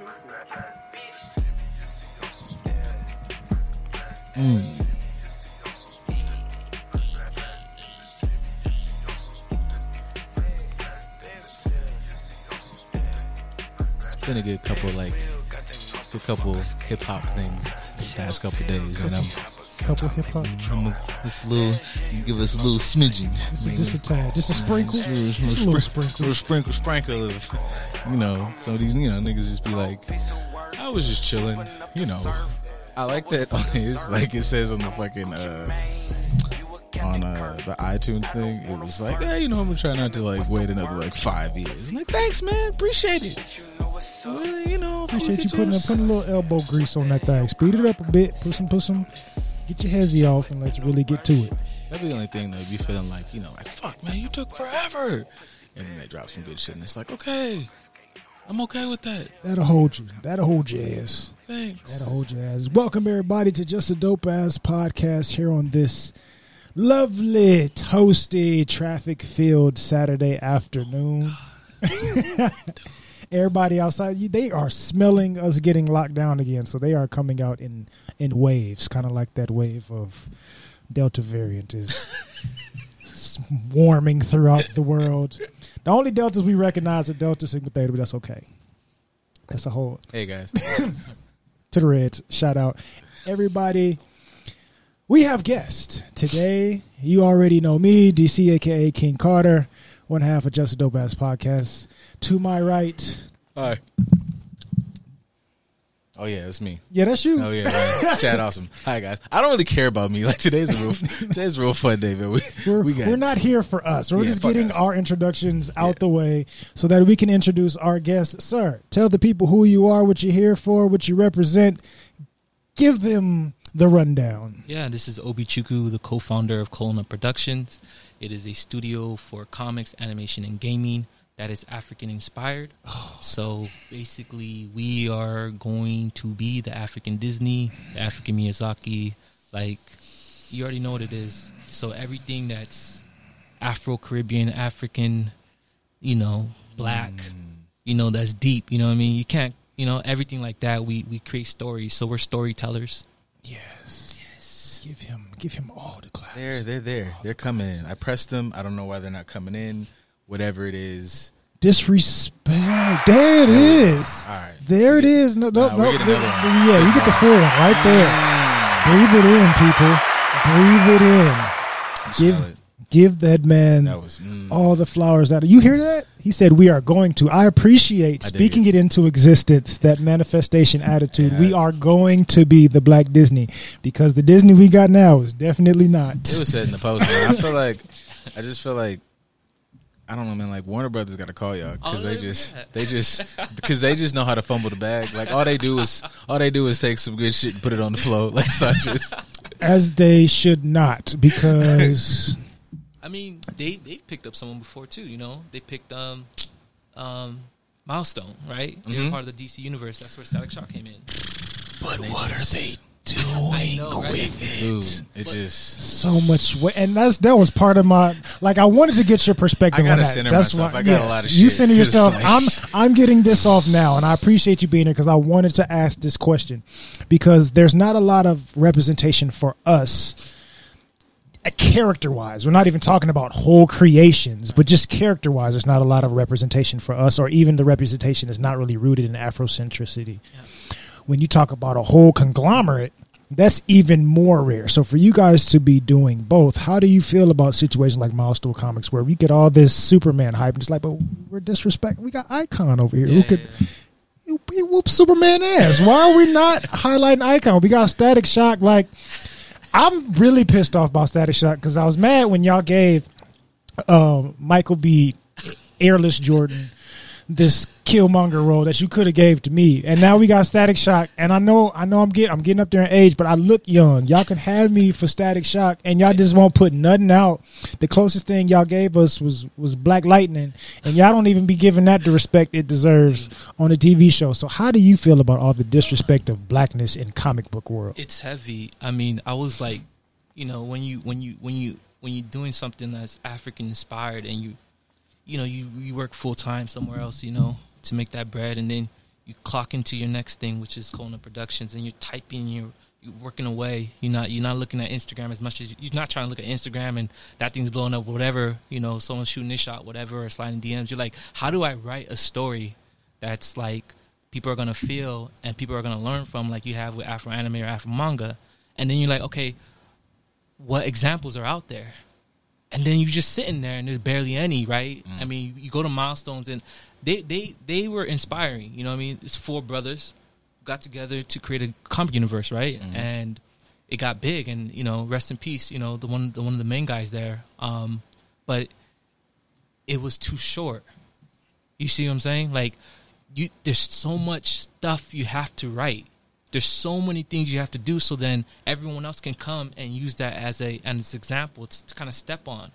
It's been a good couple like good couple hip hop things the past couple days, and I'm, Couple hip hop. A, this little you give us a little smidgen, Just a, just a tad, just a sprinkle, Just a little, just a little sprinkle, sprinkle. little sprinkle, sprinkle of, you know, some of these, you know, niggas just be like, I was just chilling, you know. I like that on his, like it says on the fucking, uh, on uh, the iTunes thing, it was like, yeah, you know, I'm gonna try not to like wait another like five years. I'm like, thanks, man, appreciate it. You know, Appreciate you putting a, just- putting a little elbow grease on that thing. Speed it up a bit. Put some, put some. Get your hezzy off and let's really get to it. That'd be the only thing that would be feeling like, you know, like, fuck, man, you took forever. And then they drop some good shit, and it's like, okay, I'm okay with that. That'll hold you. That'll hold your ass. Thanks. That'll hold your ass. Welcome everybody to Just a Dope Ass podcast here on this lovely, toasty, traffic filled Saturday afternoon. everybody outside, they are smelling us getting locked down again, so they are coming out in in waves, kind of like that wave of Delta variant is swarming throughout the world. The only deltas we recognize are Delta Sigma Theta, but that's okay. That's a whole Hey guys, to the Reds. Shout out everybody. We have guests today. You already know me, DC, aka King Carter, one half of Just a Dope Ass Podcast. To my right, hi. Oh yeah, it's me. yeah, that's you. Oh yeah, right. Chad, awesome. Hi guys. I don't really care about me. Like today's a real today's a real fun day, man. We We're, we got we're not here for us. We're Yeah, just getting us. our introductions out Yeah. the way so that we can introduce our guests. Sir, tell the people who you are, what you're here for, what you represent. Give them the rundown. Yeah, this is Obi Chuku, the co-founder of Colonna Productions. It is a studio for comics, animation, and gaming that is African inspired. So basically, we are going to be the African Disney, the African Miyazaki. Like you already know what it is. So everything that's Afro Caribbean, African, you know, black, mm. you know, that's deep. You know what I mean? You can't, you know, everything like that. We we create stories. So we're storytellers. Yes. Yes. Give him give him all the clap. They're they're there. They're coming in. I pressed them. I don't know why they're not coming in. Whatever it is. Disrespect. There it is. All right. There it is. No, no, Nah, no. we get. Yeah, you get the full one right there. Breathe it in, people. Breathe it in. You Give it. give that man That was mm. all the flowers that you hear that? He said we are going to. I appreciate I speaking it. into existence, that manifestation attitude. Yeah. We are going to be the black Disney because the Disney we got now is definitely not. It was said in the post. I feel like I just feel like I don't know, man. Like Warner Brothers got to call y'all because Oh, they yeah. just they just because they just know how to fumble the bag. Like all they do is all they do is take some good shit and put it on the floor. Like so I just As they should not because I mean, they they've picked up someone before too. You know, they picked um, um, Milestone, right? They were Mhm. part of the DC universe. That's where Static Shock came in. but what are they I doing know, right? with it? dude, it But- just so much wa- and that's that was part of my like I wanted to get your perspective I on gotta that. center that's myself. why I got a lot of you shit, center 'cause it's yourself. like- I'm I'm getting this off now, and I appreciate you being here because I wanted to ask this question because there's not a lot of representation for us. Uh, character wise, we're not even talking about whole creations, but just character wise, there's not a lot of representation for us, or even the representation is not really rooted in Afrocentricity when you talk about a whole conglomerate, that's even more rare. So for you guys to be doing both, how do you feel about situations like Milestone Comics where we get all this Superman hype and it's like, but we're disrespect. We got Icon over here who could yeah, yeah. he whoop Superman ass. Why are we not highlighting Icon? We got Static Shock. Like, I'm really pissed off about Static Shock because I was mad when y'all gave um, Michael B. Airless Jordan this Killmonger role that you could have gave to me, and now we got Static Shock. And I know, I know, I'm getting, I'm getting up there in age, but I look young. Y'all can have me for Static Shock, and y'all just won't put nothing out. The closest thing y'all gave us was was Black Lightning, and y'all don't even be giving that the respect it deserves on a TV show. So, how do you feel about all the disrespect of blackness in comic book world? It's heavy. I mean, I was like, you know, when you when you when you when you're doing something that's African inspired and you, you know, you you work full time somewhere else, you know, to make that bread, and then you clock into your next thing, which is Kona Productions, and you're typing, you're, you're working away. You're not you're not looking at Instagram as much as you're not trying to look at Instagram and that thing's blowing up, whatever. You know, someone's shooting this shot, whatever, or sliding DMs. You're like, how do I write a story that's like people are gonna feel and people are gonna learn from, like you have with Afro anime or Afro manga, and then you're like, okay, what examples are out there? And then you just sitting there and there's barely any right? I mean you go to milestones and they they they were inspiring you know what i mean? It's four brothers got together to create a comic universe right? And it got big and you know rest in peace you know the one the one of the main guys there. Um but it was too short. You see what i'm saying? Like you there's so much stuff you have to write there's so many things you have to do so then everyone else can come and use that as a as an example to, to kind of step on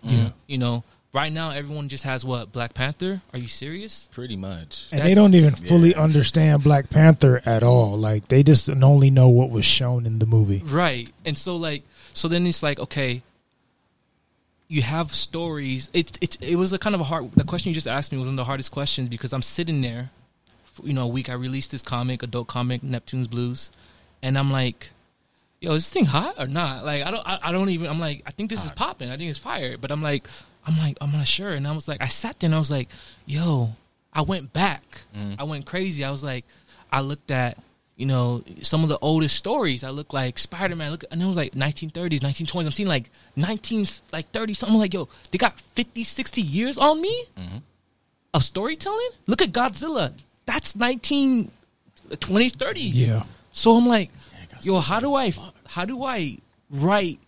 you know right now everyone just has what black panther are you serious Pretty much. And That's- they don't even fully yeah. understand Black Panther at all. Like they just only know what was shown in the movie. right and so like so then it's like okay you have stories it, it, it was a kind of a hard the question you just asked me was one of the hardest questions because i'm sitting there for, you know a week i released this comic adult comic neptune's blues. And i'm like yo is this thing hot or not? Like i don't i, I don't even i'm like i think this is popping. I think it's fire. But i'm like i'm like i'm not sure. And i was like i sat there and i was like yo i went back. Mm. I went crazy. I was like i looked at you know some of the oldest stories. I look like spider-man. Look and it was like 1930s 1920s i'm seeing like 19 like 30 something. Like yo they got 50 60 years on me mm-hmm. of storytelling? Look at godzilla that's 19 uh, 20s 30s Yeah. so I'm like, yo, how do I how do I write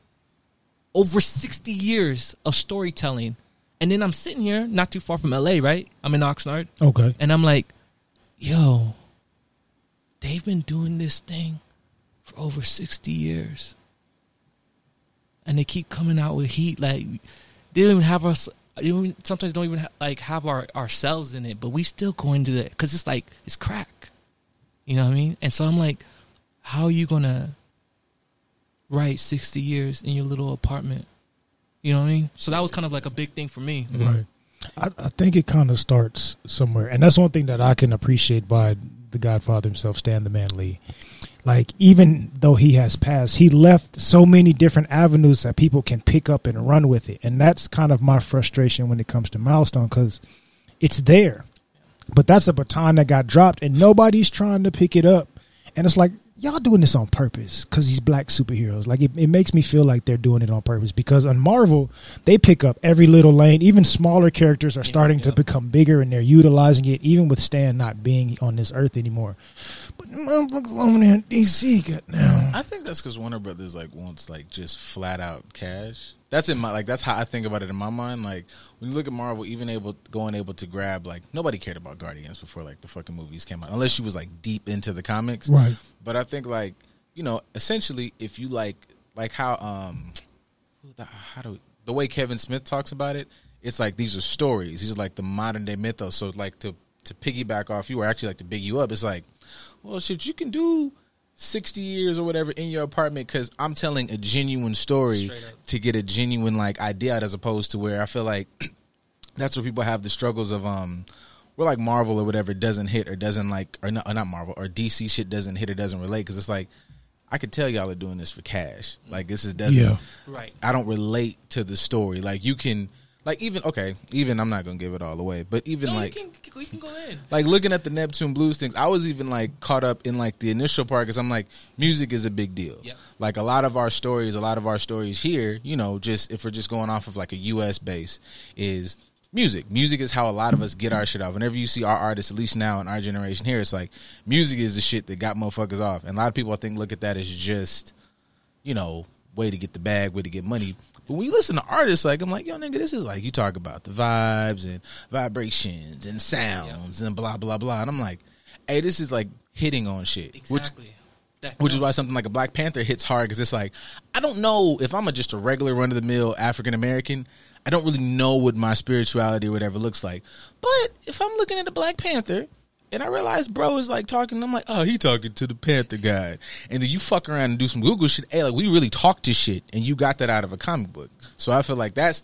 over 60 years of storytelling? And then I'm sitting here, not too far from LA, right? I'm in Oxnard, Okay. and I'm like, yo, they've been doing this thing for over 60 years. And they keep coming out with heat like they don't even have us they don't sometimes don't even ha- like have our ourselves in it, but we still go into it cuz it's like it's crack. You know what I mean? And so I'm like, how are you gonna write 60 years in your little apartment? You know what I mean? So that was kind of like a big thing for me. Right. I, I think it kind of starts somewhere, and that's one thing that I can appreciate by the Godfather himself, Stan the Man Lee. Like even though he has passed, he left so many different avenues that people can pick up and run with it, and that's kind of my frustration when it comes to Milestone because it's there, but that's a baton that got dropped, and nobody's trying to pick it up, and it's like y'all doing this on purpose because these black superheroes. Like it, it makes me feel like they're doing it on purpose because on Marvel they pick up every little lane. Even smaller characters are starting to yeah. become bigger and they're utilizing it, even with Stan not being on this earth anymore. But motherfuckers over there in DC got now. I think that's because Warner Brothers like wants like just flat out cash. That's in my like that's how I think about it in my mind. Like when you look at Marvel, even able going able to grab like nobody cared about Guardians before like the fucking movies came out, unless you was like deep into the comics. Right. But I think like you know essentially if you like like how um who the, how do the way Kevin Smith talks about it, it's like these are stories. These are like the modern day mythos. So like to to piggyback off you or actually like to big you up, it's like, well shit, you can do 60 years or whatever in your apartment because I'm telling a genuine story to get a genuine like idea out as opposed to where I feel like that's where people have the struggles of um we're like Marvel or whatever doesn't hit or doesn't like or not, or not Marvel or DC shit doesn't hit or doesn't relate because it's like I could tell y'all are doing this for cash like this is doesn't Yeah. Right. I don't relate to the story like you can like even okay even I'm not gonna give it all away but even No, like you can you can go in. like looking at the Neptune Blues things, I was even like caught up in like the initial part because I'm like, music is a big deal. Yep. Like a lot of our stories, a lot of our stories here, you know, just if we're just going off of like a U.S. base, is music. Music is how a lot of us get our shit off. Whenever you see our artists, at least now in our generation here, it's like music is the shit that got motherfuckers off, and a lot of people I think look at that as just, you know, way to get the bag, way to get money. But when you listen to artists, like I'm like, yo, nigga, this is like you talk about the vibes and vibrations and sounds and blah blah blah, and I'm like, hey, this is like hitting on shit, which Exactly. That's which is why something like a Black Panther hits hard because it's like I don't know if I'm a, just a regular run of the mill African American. I don't really know what my spirituality or whatever looks like. But if I'm looking at a Black Panther and I realized, bro is like talking, I'm like, oh, he talking to the Panther guy, and then you fuck around and do some Google shit. Hey, like we really talk to shit, and you got that out of a comic book. So I feel like that's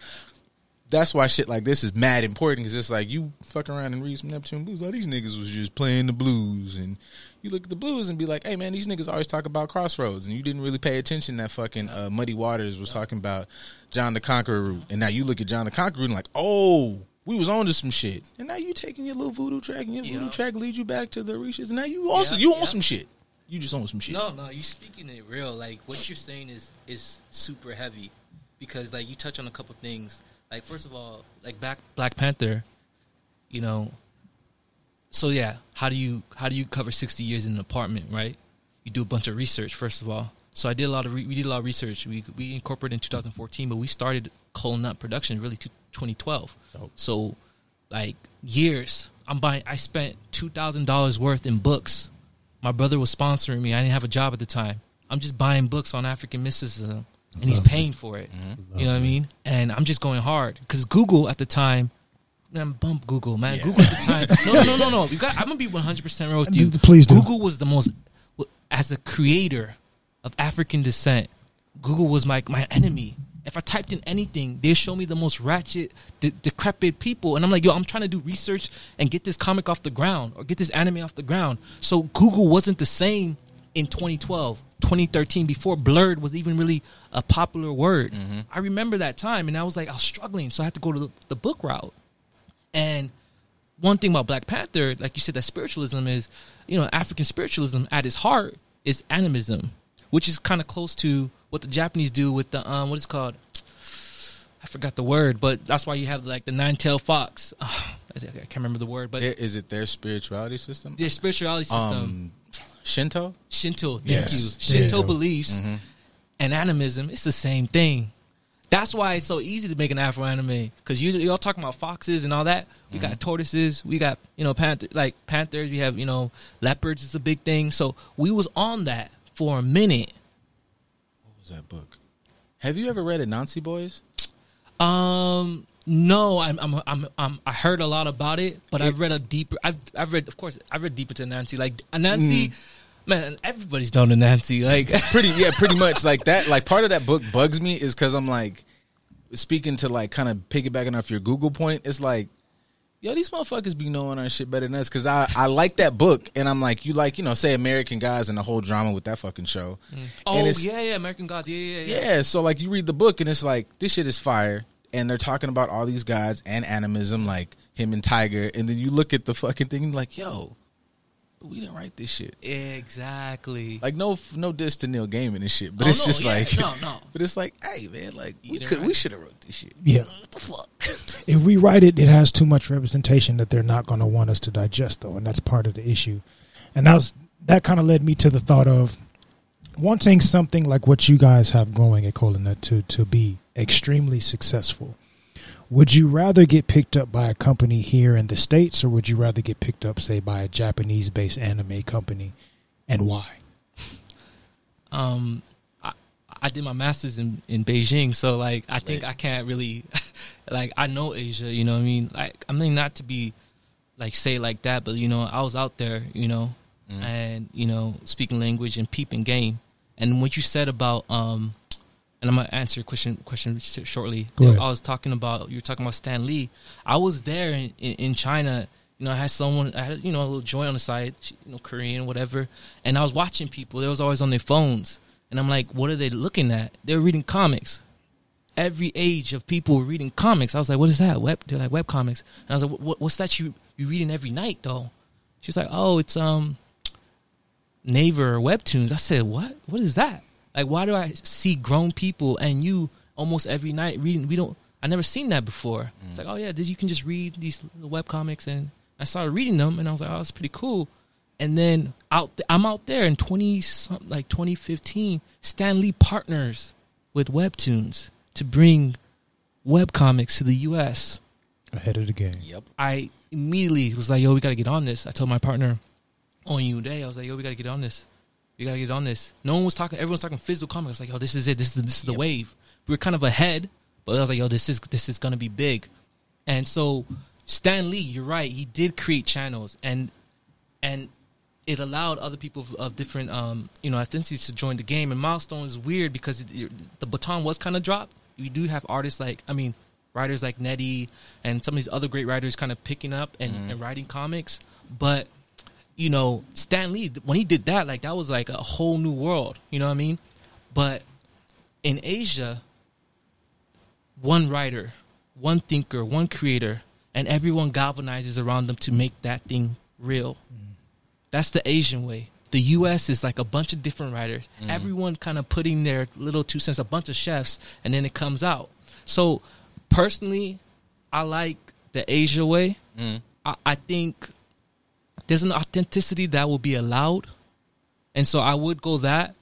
that's why shit like this is mad important because it's like you fuck around and read some Neptune blues. All these niggas was just playing the blues, and you look at the blues and be like, hey man, these niggas always talk about crossroads, and you didn't really pay attention that fucking uh, Muddy Waters was talking about John the Conqueror root, and now you look at John the Conqueror and like, oh. We was on to some shit, and now you taking your little voodoo track, and your Yeah. voodoo track leads you back to the Orishas, and now you also Yeah, you on some shit. You just on some shit. No, no, you speaking it real. Like what you're saying is is super heavy because like you touch on a couple things. Like first of all, like Black Black Panther, you know. So yeah, how do you how do you cover 60 years in an apartment, right? You do a bunch of research first of all. So I did a lot of re- we did a lot of research. We we incorporated in 2014, but we started Colon Nut production really to 2012. Dope. So like years, I'm buying. I spent two thousand dollars worth in books my brother was sponsoring me. I didn't have a job at the time. I'm just buying books on African mysticism, and he's paying for it. Mm-hmm. You know what I mean? And I'm just going hard because Google at the time, man, bump Google, man. Yeah. Google at the time. No, no, no, no, no. You got. I'm gonna be 100 percent real with you. Please do. Google was the most, as a creator of African descent, Google was my my enemy. If I typed in anything, they show me the most ratchet, de- decrepit people, and I'm like, yo, I'm trying to do research and get this comic off the ground or get this anime off the ground. So Google wasn't the same in 2012, 2013, before blerd was even really a popular word. Mm-hmm. I remember that time, and I was like, I was struggling, so I had to go to the, the book route. And one thing about Black Panther, like you said, that spiritualism is, you know, African spiritualism at its heart is animism, which is kind of close to what the Japanese do with the um, what is it called? I forgot the word, but that's why you have like the nine-tailed fox. Ah, I can't remember the word, but is it their spirituality system? their spirituality system, Um, Shinto. Shinto, thank Yes. you, Shinto go. beliefs and animism, it's the same thing. That's why it's so easy to make an Afro anime because you y'all talking about foxes and all that. We got tortoises, we got you know panther like panthers. We have you know leopards. It's a big thing. So we was on that for a minute. That book? Have you ever read Anansi Boys? Um, no, I'm I'm I'm, I'm I heard a lot about it, but I've read a deeper. I've I've read, of course, I've read deeper to Nancy. Like Nancy, man, everybody's known to Nancy. Like Pretty, yeah, pretty much like that. Like part of that book bugs me is because I'm like speaking to like kind of piggybacking off your Google point. It's like, yo, these motherfuckers be knowing our shit better than us. Because I I like that book, and I'm like, you like you know, say American Guys and the whole drama with that fucking show. Mm. oh yeah, yeah, American Gods, yeah, yeah, yeah. Yeah, so like you read the book and it's like this shit is fire, and they're talking about all these guys and animism, like him and Tiger, and then you look at the fucking thing and like, yo, we didn't write this shit. Exactly. Like no no diss to Neil Gaiman and shit, but Oh, it's no, just yeah, like no, no. But it's like, hey man, like we could we should have wrote this shit. Yeah. What the fuck? If we write it, it has too much representation that they're not going to want us to digest, though, and that's part of the issue. And that was that kind of led me to the thought of wanting something like what you guys have going at Colonut to to be extremely successful. Would you rather get picked up by a company here in the states, or would you rather get picked up, say, by a Japanese-based anime company, and why? um I, I did my masters in, in Beijing, so like I think I can't really like I know Asia, you know what I mean? Like I mean not to be like say like that, but you know, I was out there, you know, and you know, speaking language and peeping game. And what you said about um and I'm gonna answer your question question shortly. I was talking about you were talking about Stan Lee. I was there in, in, in China. You know, I had someone, I had you know a little joint on the side, you know, Korean, whatever. And I was watching people. They was always on their phones, and I'm like, what are they looking at? They're reading comics. Every age of people were reading comics. I was like, what is that? Web? They're like web comics. And I was like, what, what's that you you reading every night though? She's like, oh, it's um, Naver or Webtoons. I said, what? What is that? Like, why do I see grown people and you almost every night reading? We don't. I never seen that before. Mm. It's like, oh yeah, this, you can just read these web comics, and I started reading them, and I was like, oh, that's pretty cool. And then out, th- I'm out there in twenty some like 2015. Stan Lee partners with Webtoons to bring web comics to the U.S. Ahead of the game. Yep. I immediately was like, yo, we got to get on this. I told my partner on you day, I was like, yo, we got to get on this. We got to get on this. No one was talking, everyone's talking physical comics. Like, yo, this is it. This is, this is the Yep. wave. We were kind of ahead, but I was like, yo, this is, this is to be big. And so Stan Lee, you're right. He did create channels and, and it allowed other people of, of different, um, you know, ethnicities to join the game. And Milestone is weird because it, it- the baton was kind of dropped. We do have artists like, I mean, writers like Nnedi and some of these other great writers kind of picking up and, Mm-hmm. and writing comics. But you know, Stan Lee when he did that, like that was like a whole new world. You know what I mean? But in Asia, one writer, one thinker, one creator, and everyone galvanizes around them to make that thing real. Mm. That's the Asian way. The U.S. is like a bunch of different writers, mm. everyone kind of putting their little two cents, a bunch of chefs, and then it comes out. So, personally, I like the Asia way. Mm. I, I think there's an authenticity that will be allowed, and so I would go that.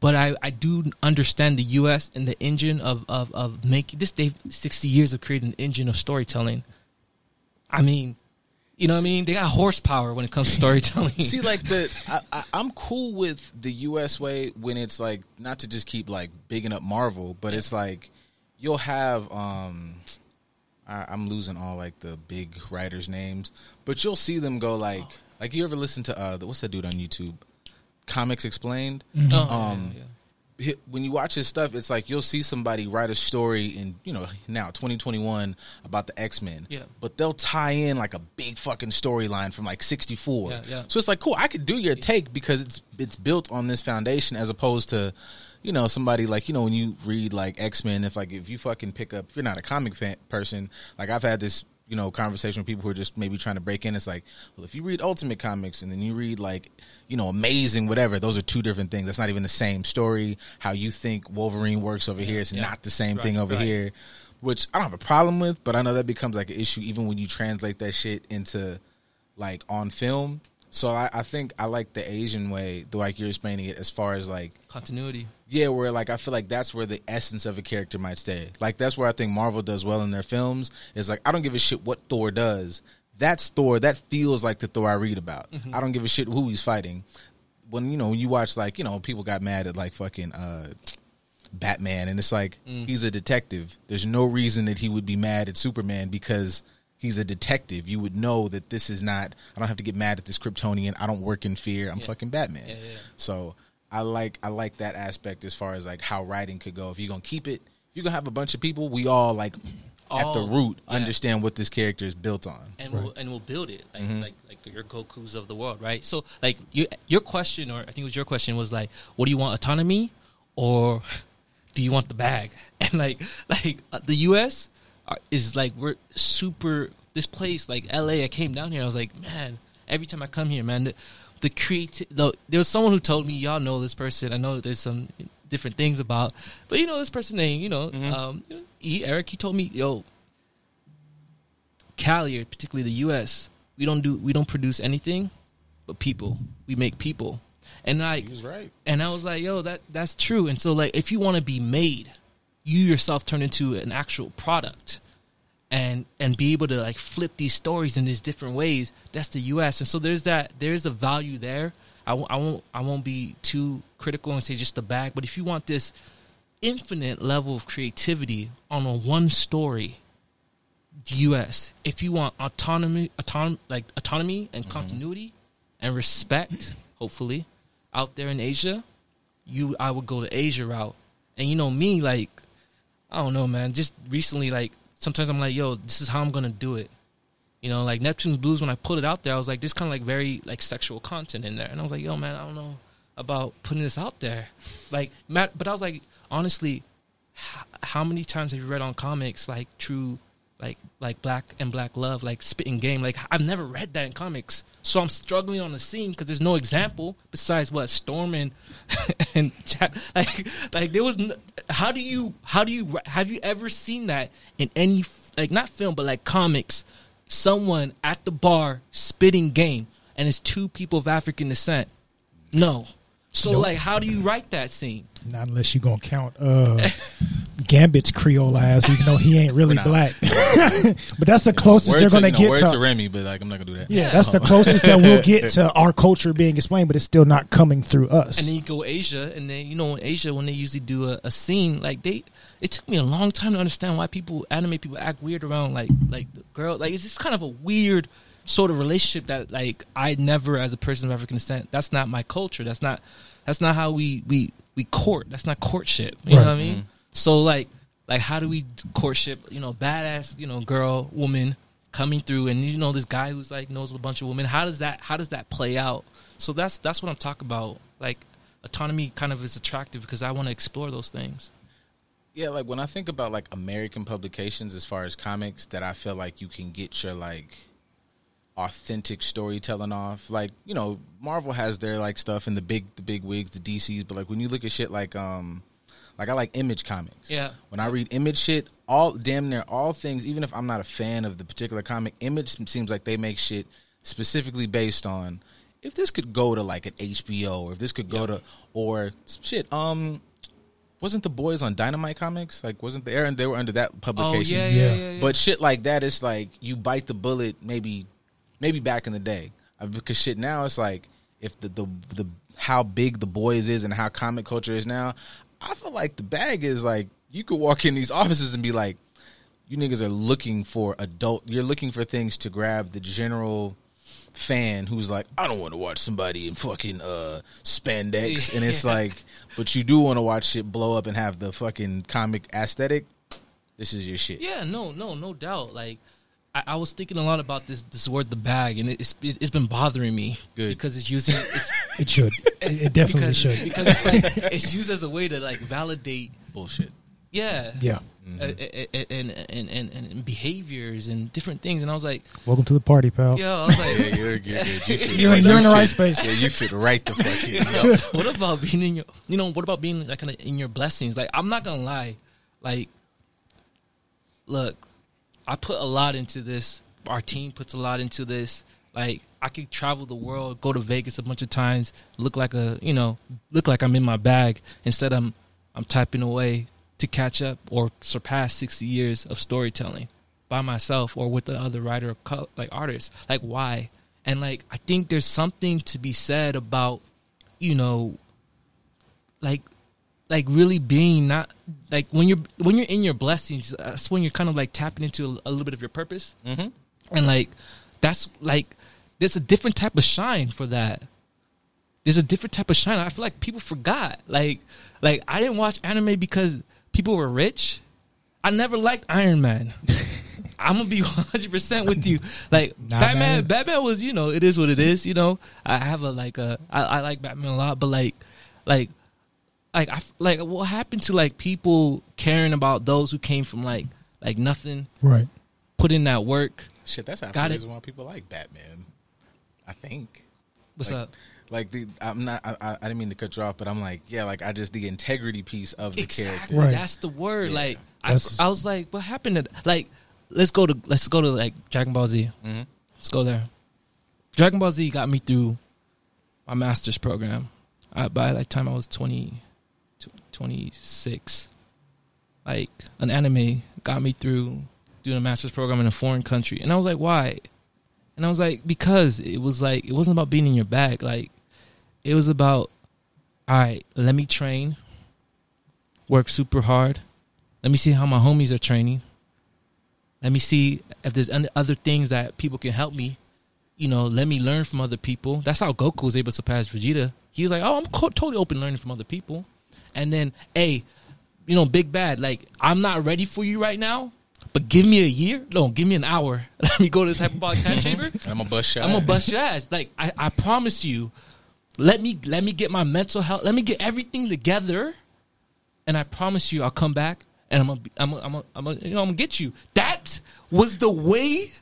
But I, I do understand the U.S. and the engine of of of making this. They've sixty years of creating an engine of storytelling. I mean, you know what I mean? They got horsepower when it comes to storytelling. See, like the I, I, I'm cool with the U.S. way when it's like not to just keep like bigging up Marvel, but it's like you'll have um I, I'm losing all like the big writers' names, but you'll see them go like like you ever listen to uh the, what's that dude on YouTube? Comics Explained. Oh, Um, yeah, yeah. hi- when you watch his stuff, it's like you'll see somebody write a story in you know now 2021 about the X Men. Yeah. But they'll tie in like a big fucking storyline from like 64. Yeah, yeah. So it's like cool. I could do your take because it's it's built on this foundation as opposed to. You know, somebody like you know when you read like X Men, if like if you fucking pick up, if you're not a comic fan person, like I've had this you know conversation with people who are just maybe trying to break in. It's like, well, if you read Ultimate Comics and then you read like you know Amazing, whatever, those are two different things. That's not even the same story. How you think Wolverine works over here is yeah. not the same Right, thing over right. here, which I don't have a problem with. But I know that becomes like an issue even when you translate that shit into like on film. So I, I think I like the Asian way, the like you're explaining it, as far as like Continuity. Yeah, where like I feel like that's where the essence of a character might stay. Like that's where I think Marvel does well in their films. Is like I don't give a shit what Thor does. That's Thor. That feels like the Thor I read about. I don't give a shit who he's fighting. When you know when you watch like you know people got mad at like fucking uh, Batman, and it's like he's a detective. There's no reason that he would be mad at Superman because he's a detective. You would know that this is not. I don't have to get mad at this Kryptonian. I don't work in fear. I'm fucking Batman. Yeah, yeah. So I like I like that aspect as far as like how writing could go. If you're gonna keep it, if you're gonna have a bunch of people, we all like at the root yeah. understand what this character is built on. and we'll and we'll build it like Mm-hmm. like like your Goku's of the world, right? So like your your question, or I think it was your question, was like, what do you want, autonomy, or do you want the bag? And like like uh, the U.S. is like we're super. This place like L.A. I came down here, I was like, man, every time I come here, man, the, the creative. The, there was someone who told me, y'all know this person. I know there's some different things about, but you know this person name, you know, Mm-hmm. um, he, Eric. He told me, yo, Cali, or particularly the U.S., we don't do we don't produce anything but people. We make people, and like, was right. and I was like, yo, that that's true. And so like, if you want to be made, you yourself turn into an actual product, and and be able to like flip these stories in these different ways. That's the U.S. And so there's that there's a value there. I won't I won't be too critical and say just the bag, but if you want this infinite level of creativity on a one story US if you want autonomy autonomy like autonomy and mm-hmm. continuity and respect hopefully out there in Asia you I would go the Asia route and you know me like I don't know man just recently like sometimes I'm like yo this is how I'm to do it. You know like Neptune's Blues when I put it out there I was like there's kind of like very like sexual content in there. And I was like yo man I don't know about putting this out there. Like Matt but I was like honestly how many times have you read on comics like true like like black and black love like spitting game. Like i've never read that in comics. So i'm struggling on the scene because there's no example besides what storm and and Jack- like like there was how do you how do you have you ever seen that in any like not film but like comics? Someone at the bar spitting game and it's two people of african descent. No so Nope. like how do you write that scene Not unless you're gonna count uh, Gambit's Creole ass, even though he ain't really black. but that's the closest Word they're gonna you know, get word to. to Remy, but like I'm not gonna do that. yeah, that's the closest that we'll get to our culture being explained, but it's still not coming through us. And then you go Asia, and then you know in Asia when they usually do a, a scene like they. It took me a long time to understand why people anime people act weird around like like the girl like it's just kind of a weird sort of relationship that like I never as a person of African descent that's not my culture that's not that's not how we we we court that's not courtship you know what I mean mm-hmm. so like like how do we courtship? You know, badass, you know, girl, woman coming through, and you know this guy who's like knows a bunch of women. How does that how does that play out? So that's that's what I'm talking about. Like autonomy kind of is attractive because I want to explore those things. Yeah, like when I think about like American publications as far as comics that I feel like you can get your like authentic storytelling off. Like, you know, Marvel has their like stuff in the big the big wigs, the DCs, but like when you look at shit like um like I like image comics. Yeah. When I read image shit, all damn near all things, even if I'm not a fan of the particular comic, image seems like they make shit specifically based on if this could go to like an HBO or if this could go to or shit, um wasn't the boys on Dynamite Comics? Like wasn't the Aaron they were under that Oh publication. yeah, Yeah. yeah, yeah. yeah. But shit like that, it's like you bite the bullet. Maybe, maybe back in the day, Uh, because shit now it's like if the the the how big the boys is and how comic culture is now, I feel like the bag is like you could walk in these offices and be like, you niggas are looking for adult. You're looking for things to grab the general fan who's like, I don't want to watch somebody in fucking uh spandex, and it's Yeah. like, but you do want to watch shit blow up and have the fucking comic aesthetic. This is your shit. Yeah, no, no, no doubt. Like, I, I was thinking a lot about this this word "the bag," and it's it's been bothering me. Good. because it's using it's It should. It, it definitely because should. because it's like it's used as a way to like validate. Bullshit. Yeah, Yeah. uh, and, and, and and and behaviors and different things. And I was like, Welcome to the party, pal. yo, I was like. Yeah, you're good. You fit You're- right- you're in the right space. Yeah, you fit right the fuck in. Yo, what about being in your you know what about being like kinda in your blessings like i'm not gonna lie like look i put a lot into this. Our team puts a lot into this. Like i could travel the world go to vegas a bunch of times look like a you know look like i'm in my bag instead i'm i'm typing away to catch up or surpass 60 years of storytelling by myself or with the other writer like artists. Like why? And like i think there's something to be said about you know like like really being not like when you're when you're in your blessings that's when you're kind of like tapping into a, a little bit of your purpose. Mm-hmm. and like that's like there's a different type of shine for that. There's a different type of shine. I feel like people forgot. Like like i didn't watch anime because people were rich. I never liked iron man. I'm gonna be 100% with you. Like Nah, batman man. batman was you know it is what it is you know? I have a like a i, I like batman a lot but like like like I f- like what happened to like people caring about those who came from like like nothing, Right. put in that work. Shit, that's half Got the it. reason why people like Batman. I think. What's Like, up? Like the, I'm not. I, I I didn't mean to cut you off, but I'm like, yeah, like I just the integrity piece of the Exactly, character. Right. that's the word. Yeah. Like I, I was like, what happened to like? Let's go to let's go to like Dragon Ball Z. Mhm. Let's go there. Dragon Ball Z got me through my master's program. I, by that time, I was 20, tw- 26. Like an anime got me through doing a master's program in a foreign country, and I was like, why? And I was like, because it was like it wasn't about being in your bag. Like it was about, all right, let me train, work super hard. Let me see how my homies are training. Let me see if there's other things that people can help me. You know, let me learn from other people. That's how Goku was able to surpass Vegeta. He was like, "Oh, I'm co- totally open learning from other people." And then, hey, you know, big bad. Like, I'm not ready for you right now, but give me a year. No, give me an hour. Let me go to this hyperbolic time mm-hmm. chamber. I'm a bust shot. I'm gonna bust your ass. Like I, I promise you. Let me let me get my mental health. Let me get everything together, and I promise you, I'll come back and I'm gonna be, I'm gonna, I'm gonna, I'm gonna, you know I'm gonna get you. That was the way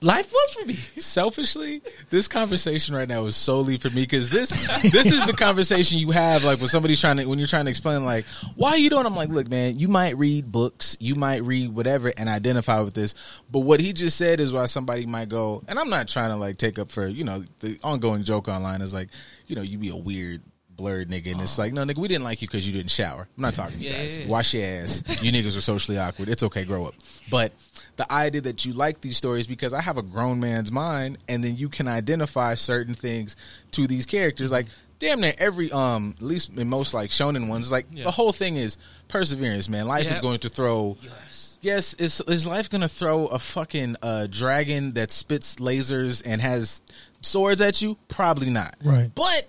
life was for me. Selfishly, this conversation right now is solely for me because this this is the conversation you have like when somebody's trying to when you're trying to explain like why are you doing. I'm like, look, man, you might read books, you might read whatever, and identify with this, but what he just said is why somebody might go. And I'm not trying to like take up for you know the ongoing joke online is like you know you be a weird blerd nigga and it's like no nigga we didn't like you because you didn't shower i'm not talking to you Yeah, guys yeah, yeah. wash your ass you niggas are socially awkward it's okay grow up but the idea that you like these stories because i have a grown man's mind and then you can identify certain things to these characters like damn near every um at least in most like shonen ones like Yeah. the whole thing is perseverance man life is going to throw Yes. Yes, is is life gonna throw a fucking uh, dragon that spits lasers and has swords at you? Probably not. Right. But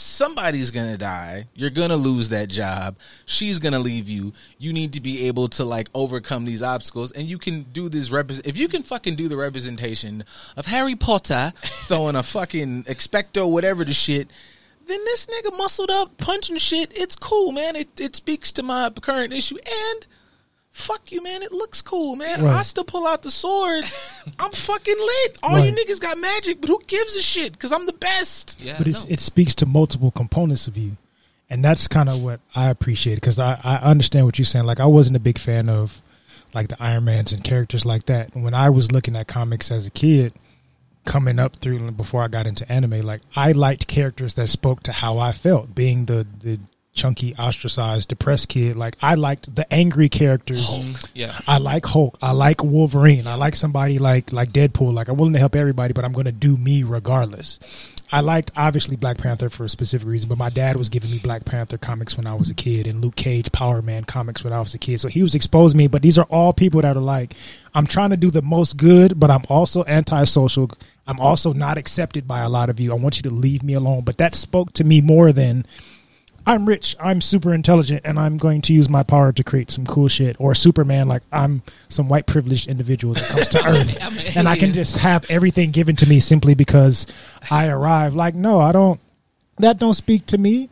somebody's gonna die. You're gonna lose that job. She's gonna leave you. You need to be able to like overcome these obstacles, and you can do this represent. If you can fucking do the representation of Harry Potter throwing a fucking expecto whatever the shit. Then this nigga muscled up, punching shit. It's cool, man. It it speaks to my current issue, and fuck you, man. It looks cool, man. Right. I still pull out the sword. I'm fucking lit. All you niggas got magic, but who gives a shit? Because I'm the best. Yeah, but it's, no. it speaks to multiple components of you, and that's kind of what I appreciate because I, I understand what you're saying. Like I wasn't a big fan of like the Iron Mans and characters like that. When I was looking at comics as a kid, coming up through before I got into anime, like I liked characters that spoke to how I felt, being the the chunky, ostracized, depressed kid. Like I liked the angry characters. Mm, yeah. I like Hulk. I like Wolverine. I like somebody like like Deadpool. Like I'm willing to help everybody, but I'm going to do me regardless. I liked obviously Black Panther for a specific reason, but my dad was giving me Black Panther comics when I was a kid and Luke Cage Power Man comics when I was a kid. So he was exposing me, but these are all people that are like I'm trying to do the most good, but I'm also antisocial. I'm also not accepted by a lot of you. I want you to leave me alone. But that spoke to me more than I'm rich, I'm super intelligent, and I'm going to use my power to create some cool shit. Or Superman, like I'm some white privileged individual that comes to Earth, and I can just have everything given to me simply because I arrive. Like, no, I don't. That don't speak to me.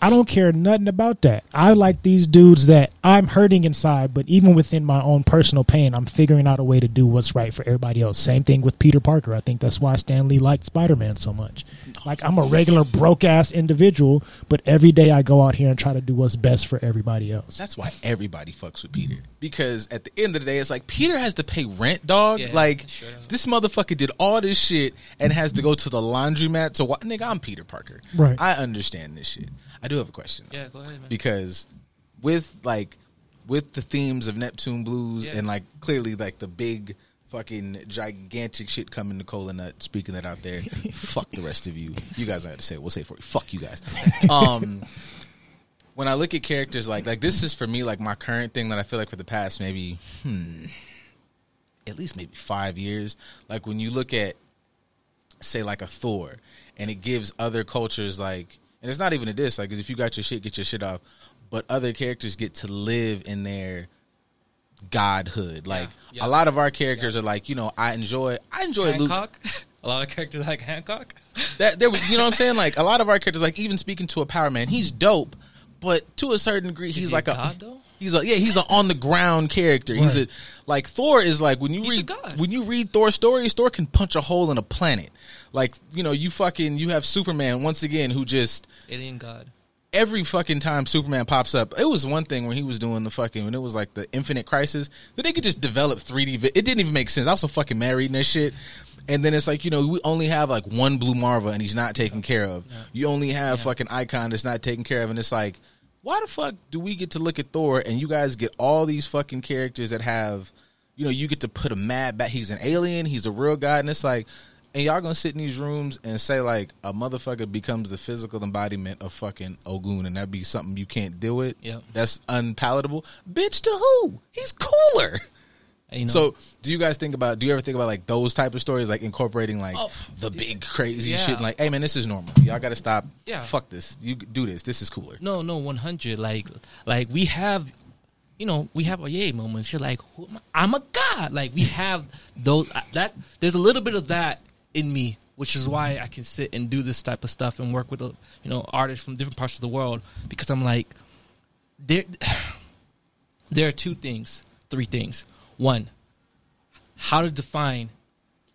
I don't care nothing about that. I like these dudes that I'm hurting inside, but even within my own personal pain, I'm figuring out a way to do what's right for everybody else. Same thing with Peter Parker. I think that's why Stan Lee liked Spider Man so much. Like I'm a regular broke ass individual, but every day I go out here and try to do what's best for everybody else. That's why everybody fucks with Peter. Because at the end of the day, it's like Peter has to pay rent, dog. Yeah, like sure this motherfucker did all this shit and has to go to the laundromat to what? nigga. I'm Peter Parker. Right. I understand this shit. I do have a question. Yeah, go ahead, man. Because with like with the themes of Neptune Blues Yeah. and like clearly like the big fucking gigantic shit coming to Cola Nut speaking that out there. fuck the rest of you. You guys don't have to say it. We'll say it for you. Fuck you guys. Um when I look at characters like like this is for me like my current thing that I feel like for the past maybe hmm at least maybe five years. Like when you look at say like a Thor and it gives other cultures like and it's not even a diss Like, if you got your shit get your shit off but other characters get to live in their godhood like yeah. a lot of our characters are like you know I enjoy I enjoy Luke Hancock. A lot of characters like Hancock. that there was you know what I'm saying like a lot of our characters like even speaking to a power man he's dope but to a certain degree he's he like a a god, though? He's a yeah he's an on the ground character he's a like Thor is like when you He's read when you read Thor stories Thor can punch a hole in a planet like you know you fucking you have Superman once again who just Alien god. every fucking time Superman pops up, it was one thing when he was doing the fucking when it was like the Infinite Crisis that they could just develop 3D. Vi- it didn't even make sense. I was so fucking mad reading that shit. And then it's like you know we only have like one Blue Marvel and he's not taken care of. You only have fucking Icon that's not taken care of, and it's like why the fuck do we get to look at Thor and you guys get all these fucking characters that have you know you get to put a mad back. He's an alien. He's a real guy, and it's like. And y'all gonna sit in these rooms and say like a motherfucker becomes the physical embodiment of fucking Ogun, and that be something you can't deal with. Yeah, That's unpalatable. Bitch, to who? He's cooler. You know, So, do you guys think about? Do you ever think about like those type of stories, like incorporating like Oh, the big crazy yeah. shit? Like, hey man, this is normal. Y'all got to stop. Yeah. Fuck this. You do this. This is cooler. no, no, one hundred. Like, like we have, you know, we have a yay moments. You're like, who am I? I'm a god. Like we have those. uh, That there's a little bit of that in me, which is why I can sit and do this type of stuff and work with, uh, you know, artists from different parts of the world because I'm like, there. There are two things, three things. One, how to define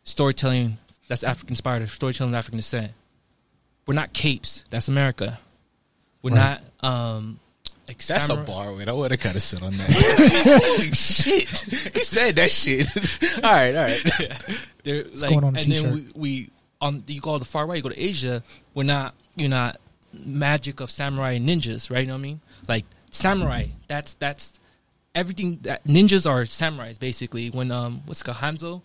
storytelling that's African inspired, storytelling of African descent. We're not capes. That's America. We're Right. not um like That's samurai- a bar. Wait, I would have kind of sit on that. Holy shit! He said that shit. all right, all right. They're like, going on and then t-shirt. we, we on you go to the far right, you go to Asia. We're not you're not magic of samurai and ninjas, right? You know what I mean? Like samurai. That's that's everything. That ninjas are samurais basically. When um what's called Hanzo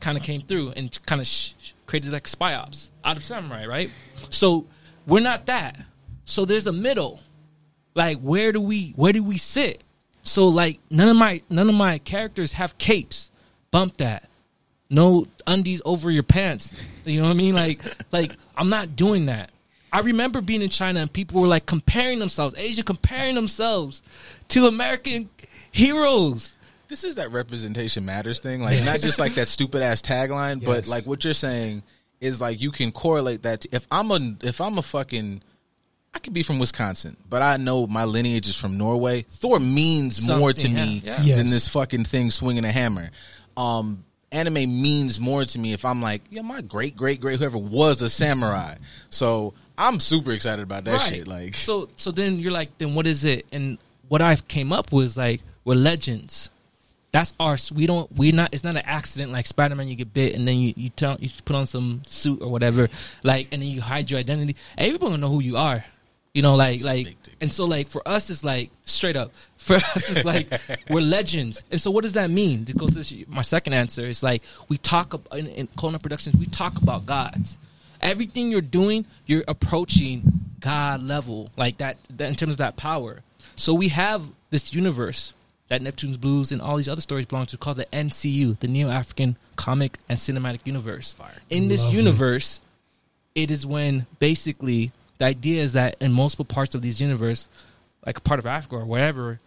kind of came through and kind of sh- created like spy ops out of samurai, right? So we're not that. So there's a middle. Like where do we where do we sit? So like none of my none of my characters have capes. Bump that no undies over your pants. You know what I mean? Like, like I'm not doing that. I remember being in China and people were like comparing themselves, Asian comparing themselves to American heroes. This is that representation matters thing, like not just like that stupid ass tagline, but Yes. like what you're saying is like you can correlate that. To, if I'm a if I'm a fucking I could be from Wisconsin, but I know my lineage is from Norway. Thor means more to Something, me yeah, yeah. than Yes. this fucking thing swinging a hammer. Um, anime means more to me if I'm like, yeah, my great great great whoever was a samurai. So I'm super excited about that shit. Like, so so then you're like then what is it and what i came up with was like we're legends. That's our we don't we're not it's not an accident like spider-man you get bit and then you you, tell, you put on some suit or whatever like and then you hide your identity. Everyone gonna know who you are you know like like and so like for us it's like straight up for us it's like we're legends. And so what does that mean? It goes to this- my second answer is like we talk ab- in, in Kona productions we talk about gods. Everything you're doing you're approaching god level like that, that in terms of that power. So we have this universe that Neptune's Bluez and all these other stories belong to called the NCU, the Neo African Comic and Cinematic Universe. Fire. In this Lovely. universe, it is when basically the idea is that in multiple parts of these universe, like a part of Africa or wherever,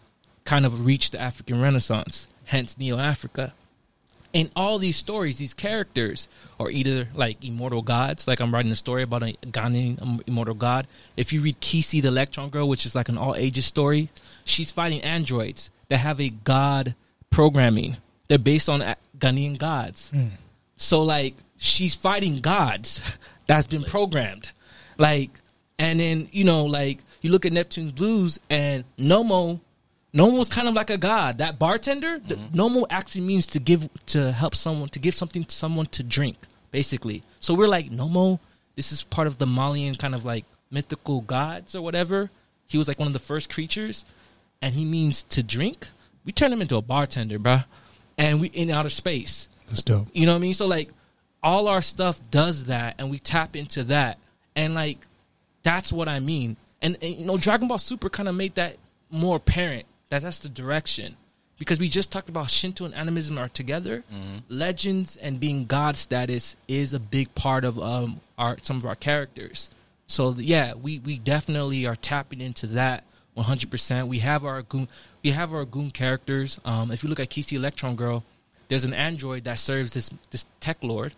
kind of reached the African Renaissance, hence Neo Africa. In all these stories, these characters are either like immortal gods, like I'm writing a story about a Ghanaian immortal god. If you read Kisi the Electron Girl, which is like an all ages story, she's fighting androids that have a god programming. They're based on Ghanaian gods. Hmm. So like she's fighting gods that's been programmed. Like and then, you know, like you look at Neptune's Bluez and Nomo Nomo was kind of like a god. That bartender, the, mm-hmm. Nomo actually means to give to help someone to give something to someone to drink, basically. So we're like Nomo. This is part of the Malian kind of like mythical gods or whatever. He was like one of the first creatures, and he means to drink. We turn him into a bartender, bruh. and we in outer space. That's dope. You know what I mean? So like all our stuff does that and we tap into that. And like that's what I mean. And, and you know Dragon Ball Super kind of made that more apparent that that's the direction. Because we just talked about Shinto and animism are together. Legends and being god status is a big part of um our some of our characters. So yeah, we we definitely are tapping into that 100%. We have our goon we have our goon characters. Um if you look at Kisi Electron Girl, there's an android that serves this this tech lord.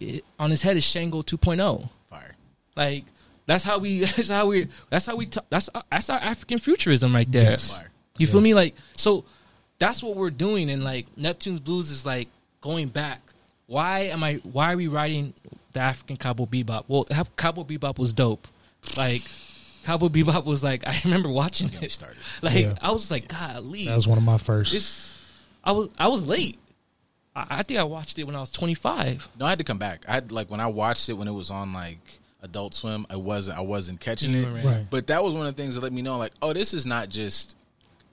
It, on his head is Shango 2.0. fire. Like that's how we that's how we that's how we talk, that's that's our African futurism right there. Yes. Fire. You feel me? Like so that's what we're doing and like Neptune's Bluez is like going back. Why am I why are we writing the African Cowboy Bebop? Well, Cowboy Bebop was dope. Like Cowboy Bebop was like I remember watching it. started. Like Yeah. I was like, golly. That was one of my first. It's, I was I was late. I, I think I watched it when I was 25. No, I had to come back. I had like when I watched it when it was on like Adult Swim. I wasn't I wasn't catching it. Right. But that was one of the things that let me know like, oh, this is not just.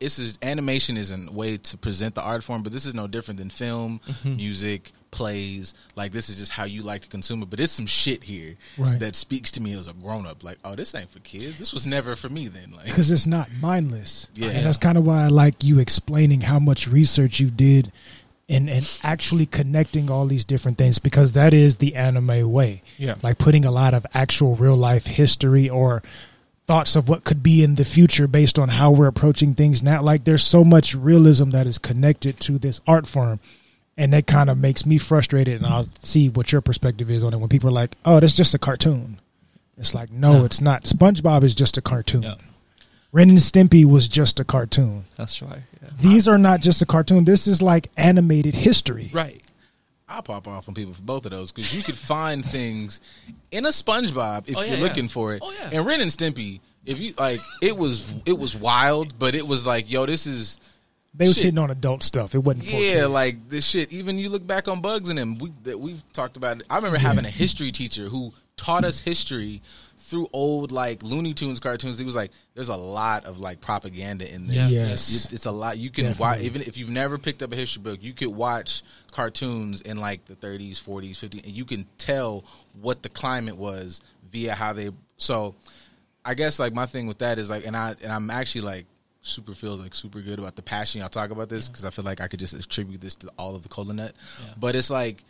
This is animation is a way to present the art form, but this is no different than film, Mm-hmm. music, plays. Like this is just how you like to consume it. But it's some shit here Right. that speaks to me as a grown up. Like, oh, this ain't for kids. This was never for me. Then, like, because it's not mindless. Yeah. and that's kind of why I like you explaining how much research you did, and and actually connecting all these different things because that is the anime way. Yeah. like putting a lot of actual real life history or thoughts of what could be in the future based on how we're approaching things now. Like there's so much realism that is connected to this art form. And that kind of makes me frustrated, and I'll see what your perspective is on it. When people are like, "Oh, that's just a cartoon," it's like, no, No. it's not. SpongeBob is just a cartoon. Yeah. Ren and Stimpy was just a cartoon. That's right. Yeah. These are not just a cartoon. This is like animated history. Right. I'll pop off on people for both of those because you could find things in a SpongeBob if Oh, yeah, you're yeah. looking for it. Oh, yeah. And Ren and Stimpy, if you like, it was it was wild, but it was like, yo, this is They was Shit. hitting on adult stuff. It wasn't for yeah, kids. like this shit. Even you look back on Bugs and them, we that we've talked about. It. I remember having a history teacher who taught us history through old like Looney Tunes cartoons. He was like, "There's a lot of like propaganda in this. Yeah. Yes. It- it's a lot. You can watch even if you've never picked up a history book, you could watch cartoons in like the 30s, 40s, 50s, and you can tell what the climate was via how they. So, I guess like my thing with that is like, and I and I'm actually like super feels like super good about the passion y'all talk about this because I feel like I could just attribute this to all of the cola nut, but it's like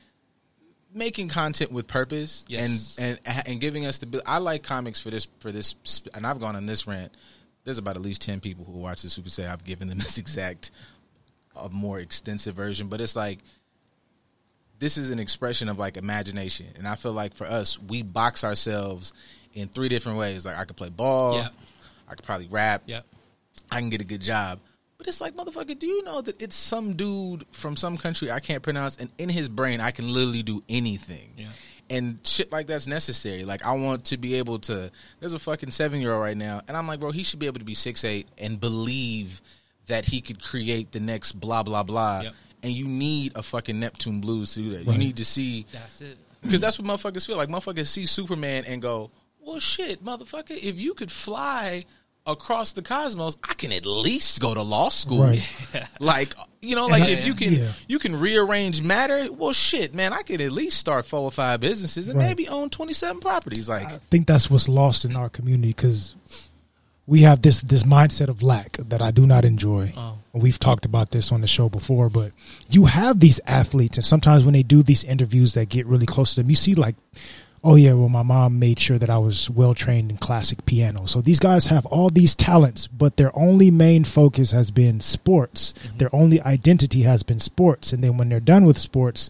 making content with purpose Yes. and and and giving us the. I like comics for this for this, and I've gone on this rant. There's about at least ten people who watch this who could say I've given them this exact, a more extensive version. But it's like this is an expression of like imagination, and I feel like for us, we box ourselves in three different ways. Like I could play ball, Yeah. I could probably rap, Yep. I can get a good job. But it's like, motherfucker, do you know that it's some dude from some country I can't pronounce, and in his brain, I can literally do anything. Yeah. And shit like that's necessary. Like, I want to be able to. There's a fucking seven year old right now, and I'm like, bro, he should be able to be six eight and believe that he could create the next blah, blah, blah. Yep. And you need a fucking Neptune Bluez to do that. You need to see That's it. because that's what motherfuckers feel like. Motherfuckers see Superman and go, "Well, shit, motherfucker, if you could fly across the cosmos, I can at least go to law school." Right. like, you know, like I- if you can yeah. you can rearrange matter, well, shit, man, I could at least start four or five businesses and Right. maybe own twenty seven properties. Like, I think that's what's lost in our community because we have this this mindset of lack that I do not enjoy. Oh. We've talked about this on the show before, but you have these athletes, and sometimes when they do these interviews that get really close to them, you see like, oh yeah, well my mom made sure that I was well trained in classic piano. So these guys have all these talents, but their only main focus has been sports. Mm-hmm. Their only identity has been sports, and then when they're done with sports,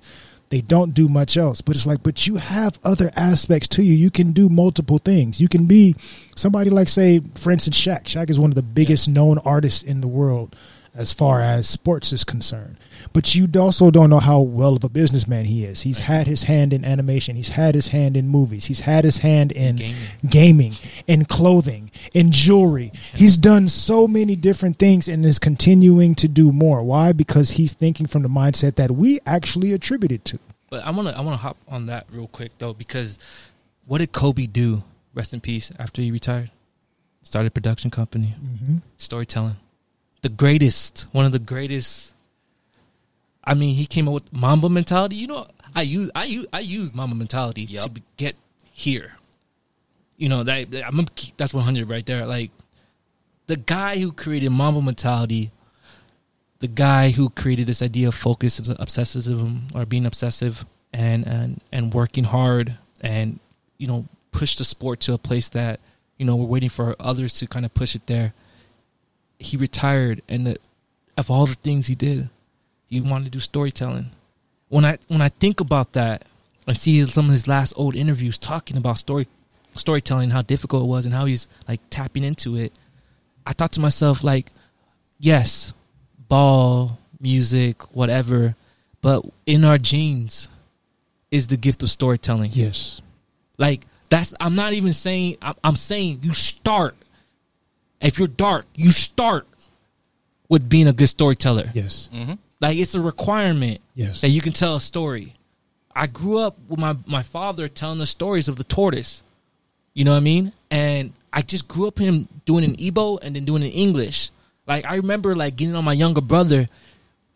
they don't do much else. But it's like, but you have other aspects to you. You can do multiple things. You can be somebody like, say, for instance, Shaq. Shaq is one of the biggest known artists in the world as far as sports is concerned. But you also don't know how well of a businessman he is. He's had his hand in animation. He's had his hand in movies. He's had his hand in Gaming. gaming, in clothing, in jewelry. He's done so many different things and is continuing to do more. Why? Because he's thinking from the mindset that we actually attribute it to. But I want to I want to hop on that real quick though because what did Kobe do? Rest in peace. After he retired, started a production company, Mm-hmm. storytelling, the greatest, one of the greatest. I mean, he came up with Mamba mentality. You know, I use I use I use Mamba mentality to be- get here. You know that I'm that's 100 right there. Like the guy who created Mamba mentality, the guy who created this idea of focus and obsessivism or being obsessive and and and working hard and you know push the sport to a place that you know we're waiting for others to kind of push it there. He retired, and the, of all the things he did, he wanted to do storytelling. When I when I think about that, and see some of his last old interviews talking about story storytelling, how difficult it was, and how he's like tapping into it. I thought to myself, like, yes, ball, music, whatever, but in our genes is the gift of storytelling. Yes. Like that's I'm not even saying I'm, I'm saying you start. If you're dark, you start with being a good storyteller. Yes. Mm-hmm. Like it's a requirement Yes. that you can tell a story. I grew up with my my father telling the stories of the tortoise. You know what I mean? And I just grew up him doing an Igbo and then doing an English. Like I remember like getting on my younger brother.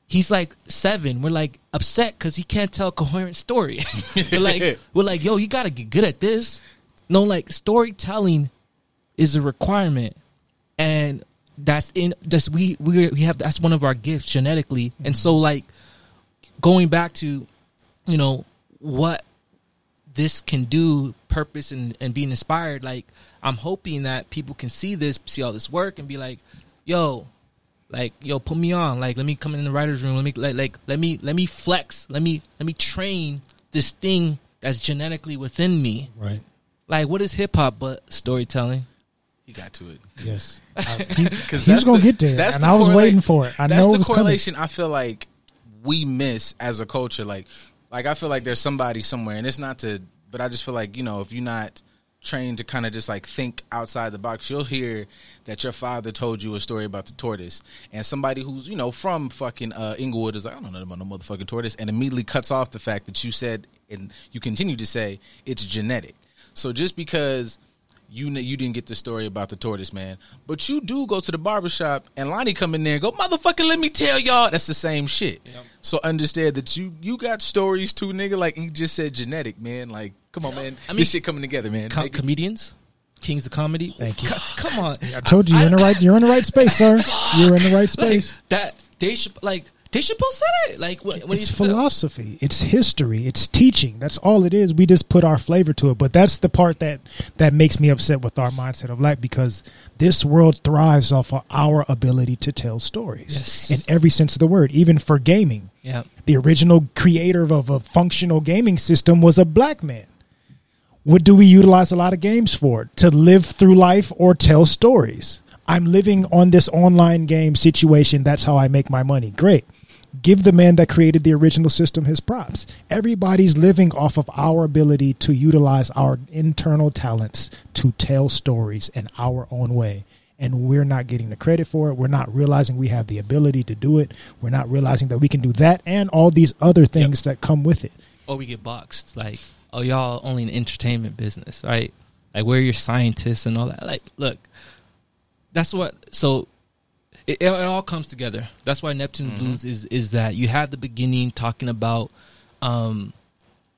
He's like seven. We're like upset because he can't tell a coherent story. we're like we're like, yo, you gotta get good at this. No, like storytelling is a requirement, and that's in just we we we have that's one of our gifts genetically, and mm-hmm. so like going back to you know what this can do purpose and, and being inspired like i'm hoping that people can see this see all this work and be like yo like yo put me on. Like let me come in the writers room. Let me like, like let me let me flex. Let me let me train this thing that's genetically within me. Right. like what is hip-hop but storytelling he got to it. Yes. Because He was gonna get there, and I was waiting for it. I that's know the it was coming. correlation I feel like we miss as a culture. Like, like I feel like there's somebody somewhere, and it's not to, but I just feel like you know if you're not trained to kind of just like think outside the box, you'll hear that your father told you a story about the tortoise, and somebody who's you know from fucking uh, Inglewood is like I don't know about no motherfucking tortoise, and immediately cuts off the fact that you said and you continue to say it's genetic. So just because you you didn't get the story about the tortoise man, but you do go to the barbershop and Lonnie come in there and go, motherfucker, let me tell y'all, that's the same shit. So understand that you you got stories too, nigga. Like he just said, genetic man. Like come on, man, I mean- this shit coming together, man. Com- comedians kings of comedy Thank you. Come on I told you you're in the right. You're in the right space, sir. You're in the right space. that they should like Should post it. Like when, when it's philosophy. It's history. It's teaching. That's all it is. We just put our flavor to it. But that's the part that that makes me upset with our mindset of life because this world thrives off of our ability to tell stories Yes. in every sense of the word, even for gaming. Yeah. The original creator of a functional gaming system was a black man. What do we utilize a lot of games for? To live through life or tell stories. I'm living on this online game situation. That's how I make my money. Great. Give the man that created the original system his props. Everybody's living off of our ability to utilize our internal talents to tell stories in our own way. And we're not getting the credit for it. We're not realizing we have the ability to do it. We're not realizing that we can do that and all these other things that come with it. or we get boxed like oh y'all only in entertainment business right like we're your scientists and all that like look that's what so it, it all comes together. That's why neptune mm-hmm. blues is is that. You have the beginning talking about um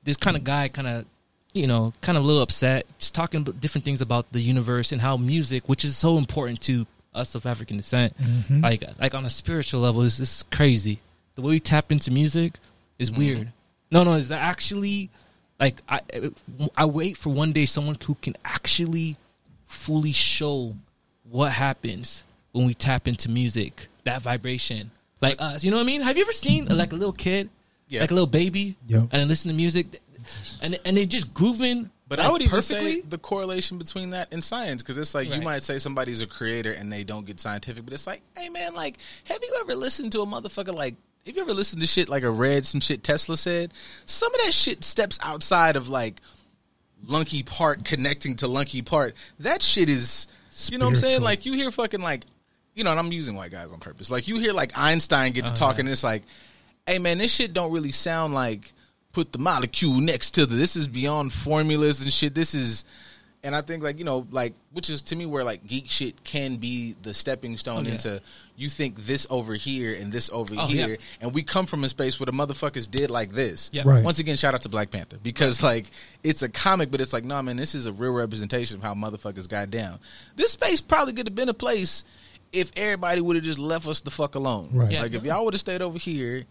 this kind of guy kind of you know kind of a little upset just talking about different things about the universe and how music which is so important to us of african descent mm-hmm. like like on a spiritual level it's, it's crazy. The way we tap into music is mm-hmm. weird. No no it's actually like i i wait for one day someone who can actually fully show what happens when we tap into music that vibration like us you know what i mean have you ever seen mm-hmm. like a little kid Yeah. like a little baby Yep. and listen to music and and they just grooving But like, I would even perfectly say the correlation between that and science, because it's like you might say somebody's a creator and they don't get scientific, but it's like, hey man, like, have you ever listened to a motherfucker like? Have you ever listened to shit like a read some shit Tesla said? Some of that shit steps outside of like Lunky Part connecting to Lunky Part. That shit is, you know what I'm saying? Like you hear fucking like, you know, and I'm using white guys on purpose. Like you hear like Einstein get to uh-huh. talking, and it's like, hey man, this shit don't really sound like put the molecule next to the. This is beyond formulas and shit. This is, and I think like you know like which is to me where like geek shit can be the stepping stone Oh, yeah. into you think this over here and this over Oh, here, yeah. and we come from a space where the motherfuckers did like this. Yeah. Right. Once again, shout out to Black Panther because like it's a comic, but it's like, nah, man, this is a real representation of how motherfuckers got down. This space probably could have been a place if everybody would have just left us the fuck alone. Right. Yeah. Like if y'all would have stayed over here,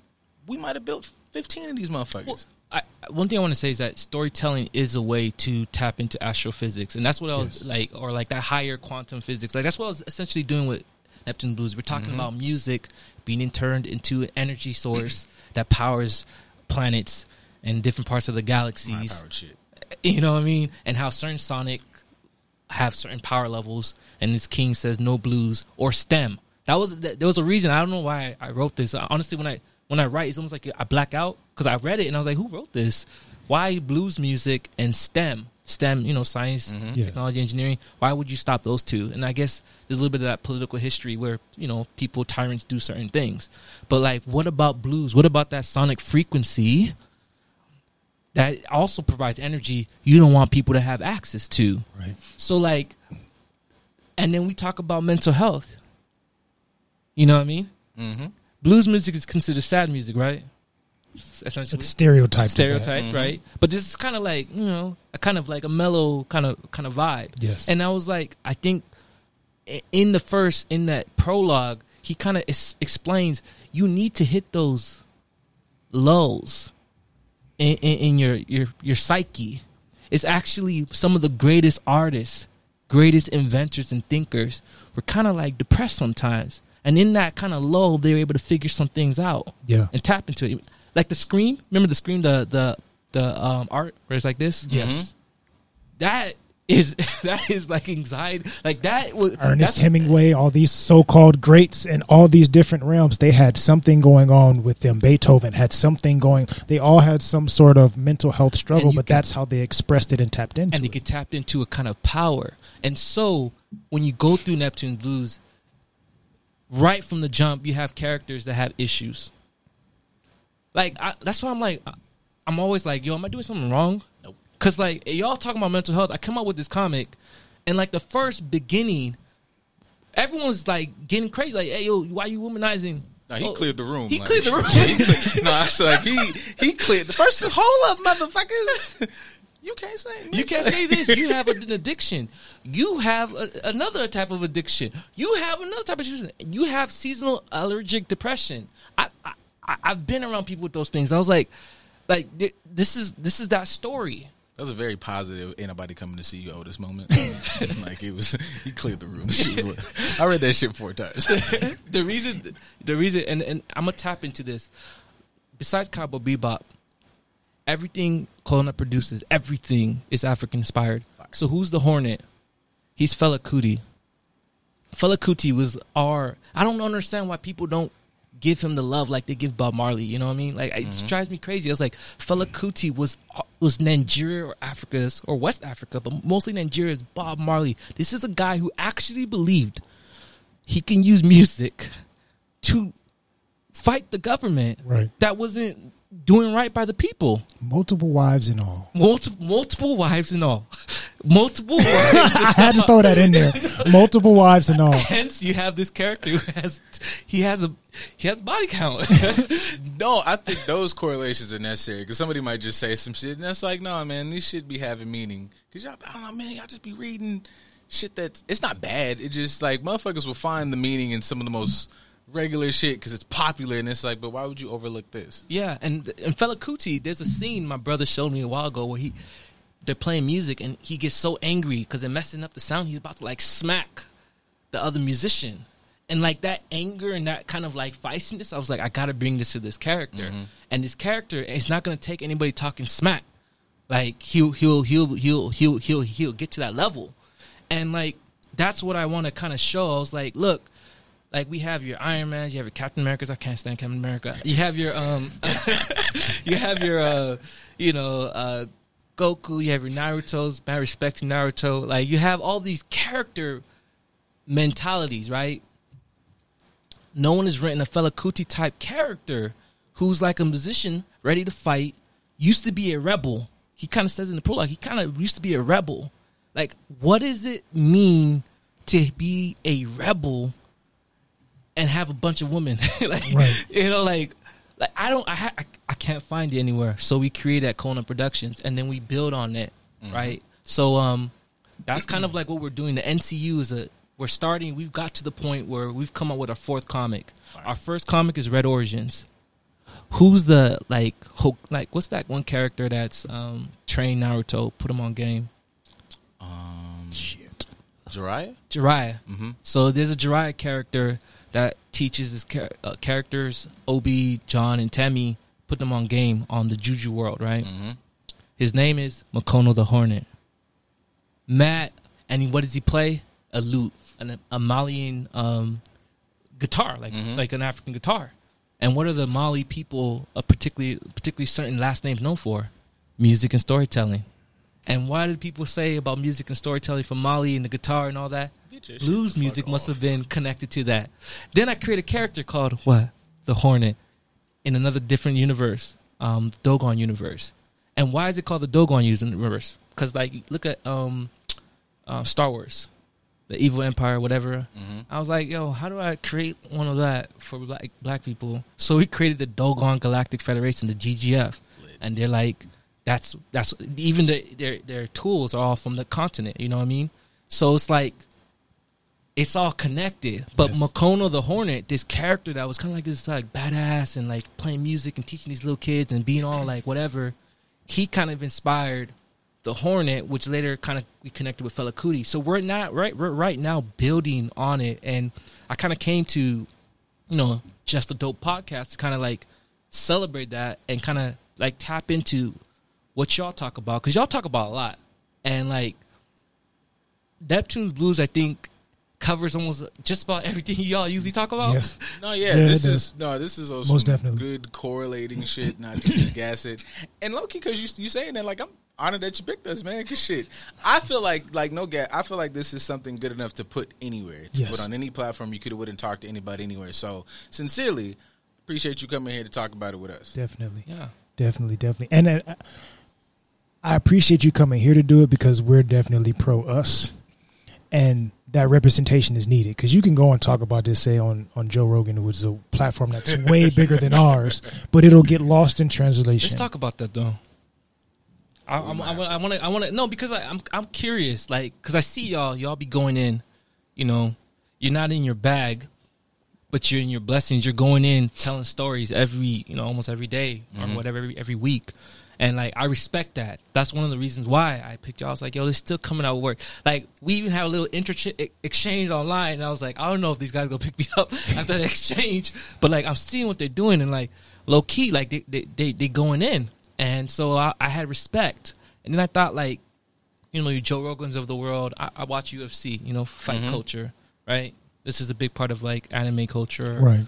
we might have built fifteen of these motherfuckers. Well, I, one thing I want to say is that storytelling is a way to tap into astrophysics, and that's what I was like, or like that higher quantum physics. Like that's what I was essentially doing with Neptune Bluez. We're talking mm-hmm. about music being turned into an energy source that powers planets and different parts of the galaxies. High-powered shit. You know what I mean? And how certain sonic have certain power levels, and this king says no blues or STEM. That was there was a reason. I don't know why I wrote this. Honestly, when I when I write, it's almost like I black out because I read it and I was like, who wrote this? Why blues music and STEM? STEM, you know, science, mm-hmm. Yes. technology, engineering. Why would you stop those two? And I guess there's a little bit of that political history where you know people tyrants do certain things. But like, what about blues? What about that sonic frequency? That also provides energy you don't want people to have access to. Right. So like, and then we talk about mental health. You know what I mean? Mm-hmm. Blues music is considered sad music, right? Essentially, It's stereotyped. stereotype, right? But this is kind of like you know, a kind of like a mellow kind of kind of vibe. Yes. And I was like, I think in the first in that prologue, he kind of es- explains you need to hit those lows in, in, in your your your psyche. It's actually some of the greatest artists, greatest inventors and thinkers were kind of like depressed sometimes. And in that kind of lull they were able to figure some things out Yeah. and tap into it. Like the scream, remember the scream, the the the um, art where it's like this. Yes. that is that is like anxiety. Like that was Ernest Hemingway, all these so-called greats in all these different realms, they had something going on with them. Beethoven had something going. They all had some sort of mental health struggle, but can- that's how they expressed it and tapped into and they it. get tapped into a kind of power. And so when you go through Neptune Bluez, right from the jump, you have characters that have issues. Like I, that's why I'm like, I'm always like, yo, am I doing something wrong? Cause like y'all talking about mental health, I come out with this comic, and like the first beginning, everyone's like getting crazy. Like, hey, yo, why you womanizing? No, he Oh, cleared the room. He like- cleared the room. Yeah, cleared- no, I was like he he cleared the first. Hold up, motherfuckers! You can't say You can't say this. You have an addiction. You have a, another type of addiction. You have another type of addiction. You have seasonal allergic depression. I I, I've been around people with those things. I was like, like this is this is that story. That was a very positive. Ain't nobody coming to see you. This moment, like it was. He cleared the room. Lit. I read that shit four times. the reason, the reason, and, and I'm gonna tap into this. Besides Cowboy Bebop, everything Colonel produces, everything is African inspired. So who's the Hornet? He's Fela Kuti. Fela Kuti was our. I don't understand why people don't give him the love like they give Bob Marley. You know what I mean? Like it just mm-hmm. drives me crazy. I was like, Fela Kuti was uh, was Nigeria or Africa's or West Africa, but mostly Nigeria's Bob Marley. This is a guy who actually believed he can use music to fight the government Right. that wasn't doing right by the people. Multiple wives and all. Multiple, multiple wives and all. Multiple wives. I had to throw that in there. Multiple wives and all. Hence, you have this character who has he has a he has body count. no, I think those correlations are necessary because somebody might just say some shit, and that's like, no, man, this should be having meaning. Because y'all, I don't know, man, y'all just be reading shit that's it's not bad. It just like motherfuckers will find the meaning in some of the most regular shit because it's popular, and it's like, but why would you overlook this? yeah, and and Fela Kuti, there's a scene my brother showed me a while ago where he they're playing music and he gets so angry because they're messing up the sound. He's about to like smack the other musician. And like that anger and that kind of like feistiness, I was like, I gotta bring this to this character. Mm-hmm. And this character is not gonna take anybody talking smack. Like he'll he'll he'll he'll he'll he'll he'll get to that level. And like that's what I want to kind of show. I was like, look, like we have your Iron Man, you have your Captain Americas. I can't stand Captain America. You have your um, you have your uh, you know, uh, Goku. You have your Naruto's. Mad respect to Naruto. Like you have all these character mentalities, right? No one has written a Fela Kuti type character who's like a musician ready to fight. Used to be a rebel. He kind of says in the prologue. He kind of used to be a rebel. Like, what does it mean to be a rebel and have a bunch of women? like, Right. you know, like, like I don't, I, ha- I, I can't find it anywhere. So we create at Kona Productions, and then we build on it, right? So, um, that's kind of like what we're doing. The NCU is a, we're starting. We've got to the point where we've come up with our fourth comic. Our first comic is Red Origins. Who's the like, ho- like what's that one character that's um trained Naruto? Put him on game. Um, Shit. Jiraiya? Jiraiya. Mm-hmm. So there's a Jiraiya character that teaches his char- uh, characters, Obi, John, and Tammy, put them on game on the Juju world, right? Mm-hmm. His name is Makono the Hornet. Matt, and what does he play? A lute, an a Malian um, guitar, like Mhm. like an African guitar. And what are the Mali people, uh, particularly particularly certain last names, known for? Music and storytelling. And why do people say about music and storytelling from Mali and the guitar and all that? Blues music must have been connected to that. Then I create a character called what? The Hornet in another different universe, um, Dogon universe. And why is it called the Dogon universe? Because like, look at um, uh, Star Wars, the Evil Empire, whatever. Mm-hmm. I was like, yo, how do I create one of that for black black people? So we created the Dogon Galactic Federation, the GGF, and they're like, that's that's even the, their their tools are all from the continent. You know what I mean? So it's like. It's all connected, but Yes. Makono the Hornet, this character that was kind of like this like badass and like playing music and teaching these little kids and being all like whatever, he kind of inspired the Hornet, which later kind of we connected with Fela Kuti. So we're not right. We're right now building on it, and I kind of came to, you know, just a dope podcast to kind of like celebrate that and kind of like tap into what y'all talk about because y'all talk about a lot, and like Neptune's Bluez, I think covers almost just about everything y'all usually talk about. Yes. No, yeah, Yeah, this it is no, this is also Most definitely. good correlating shit. Not to just gas it, and Loki, because you you saying that like I'm honored that you picked us, man. Cause shit, I feel like like no gas. I feel like this is something good enough to put anywhere, to Yes. put on any platform. You could have wouldn't talk to anybody anywhere. So sincerely, appreciate you coming here to talk about it with us. Definitely. Yeah. Definitely, definitely. And uh, I appreciate you coming here to do it because we're definitely pro us. And that representation is needed because you can go and talk about this, say on on Joe Rogan, which is a platform that's way bigger than ours, but it'll get lost in translation. Let's talk about that though. I, I'm, I, I want to. I want to. No, because I, I'm. I'm curious. Like, because I see y'all. Y'all be going in. You know, you're not in your bag, but you're in your blessings. You're going in telling stories every, you know, almost every day Mm-hmm. or whatever, every, every week. And like I respect that. That's one of the reasons why I picked y'all. I was like, yo, they're still coming out of work. Like we even had a little inter- exchange online, and I was like, I don't know if these guys gonna pick me up after the exchange, but like I'm seeing what they're doing, and like low key, like they they they, they going in, and so I, I had respect, and then I thought like, you know, you Joe Rogans of the world. I, I watch UFC, you know, fight mm-hmm. culture, right? This is a big part of like anime culture, Right.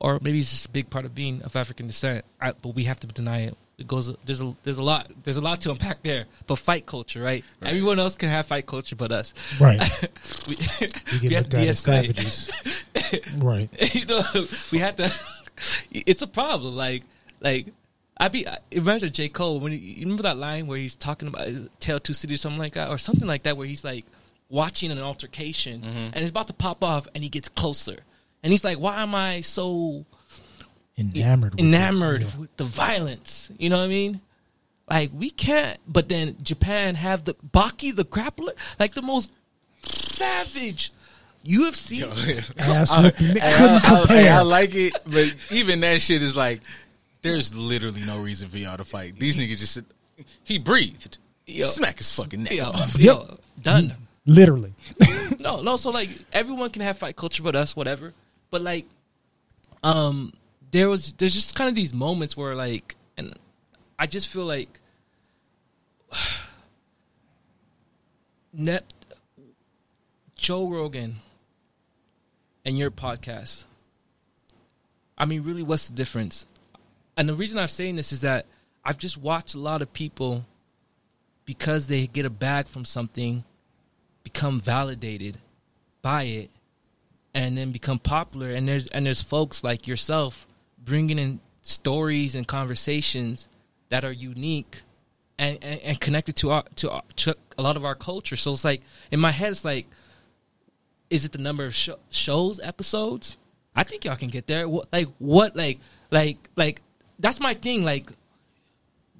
or maybe it's just a big part of being of African descent. I, but we have to deny it. It goes. There's a there's a lot there's a lot to unpack there. But fight culture, right? Everyone else can have fight culture, but us. Right. we, You we have to de-escalate. right. you know, we have to. It's a problem. Like like. I be I- it reminds me of J Cole when he, you remember that line where he's talking about his Tale Two Cities or something like that or something like that where he's like watching an altercation and it's about to pop off and he gets closer and he's like why am I so Enamored. with enamored Yeah. with the violence. You know what I mean? Like we can't. But then Japan have the Baki the grappler, like the most savage UFC. Ass I, whooping. I- Couldn't I- I- compare. I like it, but even that shit is like, there's literally no reason for y'all to fight. These niggas just sit- he breathed, Yo. smack his fucking neck Yo, off. yo, done. Literally. No, no. So like everyone can have fight culture, but us, whatever. But like, um, there was there's just kind of these moments where like, and I just feel like net Joe Rogan and your podcast. I mean, really, what's the difference? And the reason I'm saying this is that I've just watched a lot of people because they get a bag from something become validated by it and then become popular and there's and there's folks like yourself bringing in stories and conversations that are unique and, and, and connected to our to, our, to a lot of our culture. So it's like in my head it's like is it the number of sho shows episodes? I think y'all can get there. What like what like like like that's my thing. Like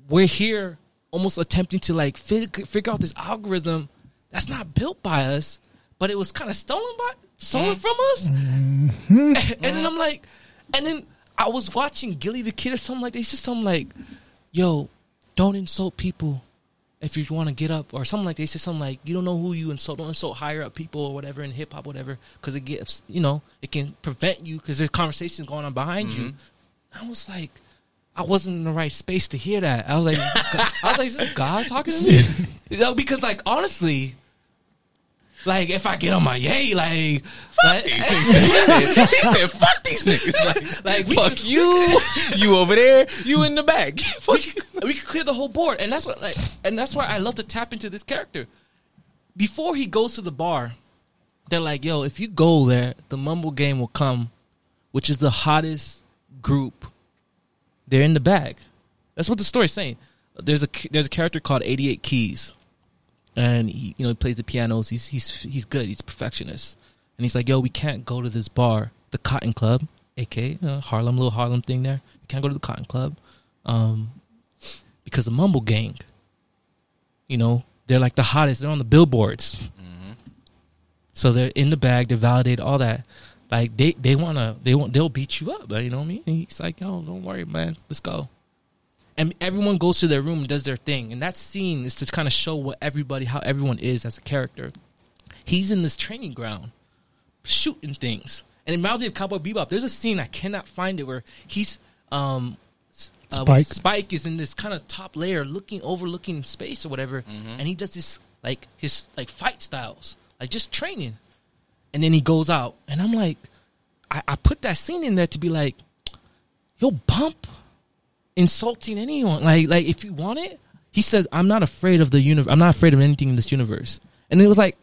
we're here almost attempting to like fig- figure out this algorithm that's not built by us, but it was kind of stolen by stolen from us. Mm-hmm. and then I'm like, and then I was watching Gillie Da Kid or something like that. He said something like, "Yo, don't insult people if you want to get up," or something like that. He said something like, "You don't know who you insult. Don't insult higher up people or whatever in hip hop, whatever, because it gets you know it can prevent you because there's conversations going on behind you." Mm-hmm. I was like. I wasn't in the right space to hear that. I was like, I was like, is this God talking to me? You know, because like honestly, like if I get on my yay, like, like, These niggas. he, said, he said, "Fuck these niggas." Like, like we fuck you, you over there, you in the back. we could, we could clear the whole board, and that's what like, and that's why I love to tap into this character. Before he goes to the bar, they're like, "Yo, if you go there, the Mumble Game will come, which is the hottest group. They're in the bag. That's what the story's saying. There's a there's a character called 88 Keys, and he you know he plays the pianos. He's he's he's good. He's a perfectionist, and he's like, "Yo, we can't go to this bar, the Cotton Club, aka uh, Harlem, little Harlem thing there. We can't go to the Cotton Club." um, because the Mumble Gang, you know, they're like the hottest. They're on the billboards, so they're in the bag. They're validated, all that. Like they they wanna they want they'll beat you up, you know what I mean? And he's like, yo, don't worry, man, let's go. And everyone goes to their room and does their thing, and that scene is to kind of show what everybody, how everyone is as a character. He's in this training ground, shooting things. And in Maldi of Cowboy Bebop, there's a scene I cannot find it where he's um uh, Spike. Spike is in this kind of top layer, looking overlooking space or whatever, and he does this like his like fight styles, like just training, and then he goes out, and I'm like, I, I put that scene in there to be like, he'll bump insulting anyone, like like if you want it. He says, "I'm not afraid of the universe. I'm not afraid of anything in this universe," and it was like,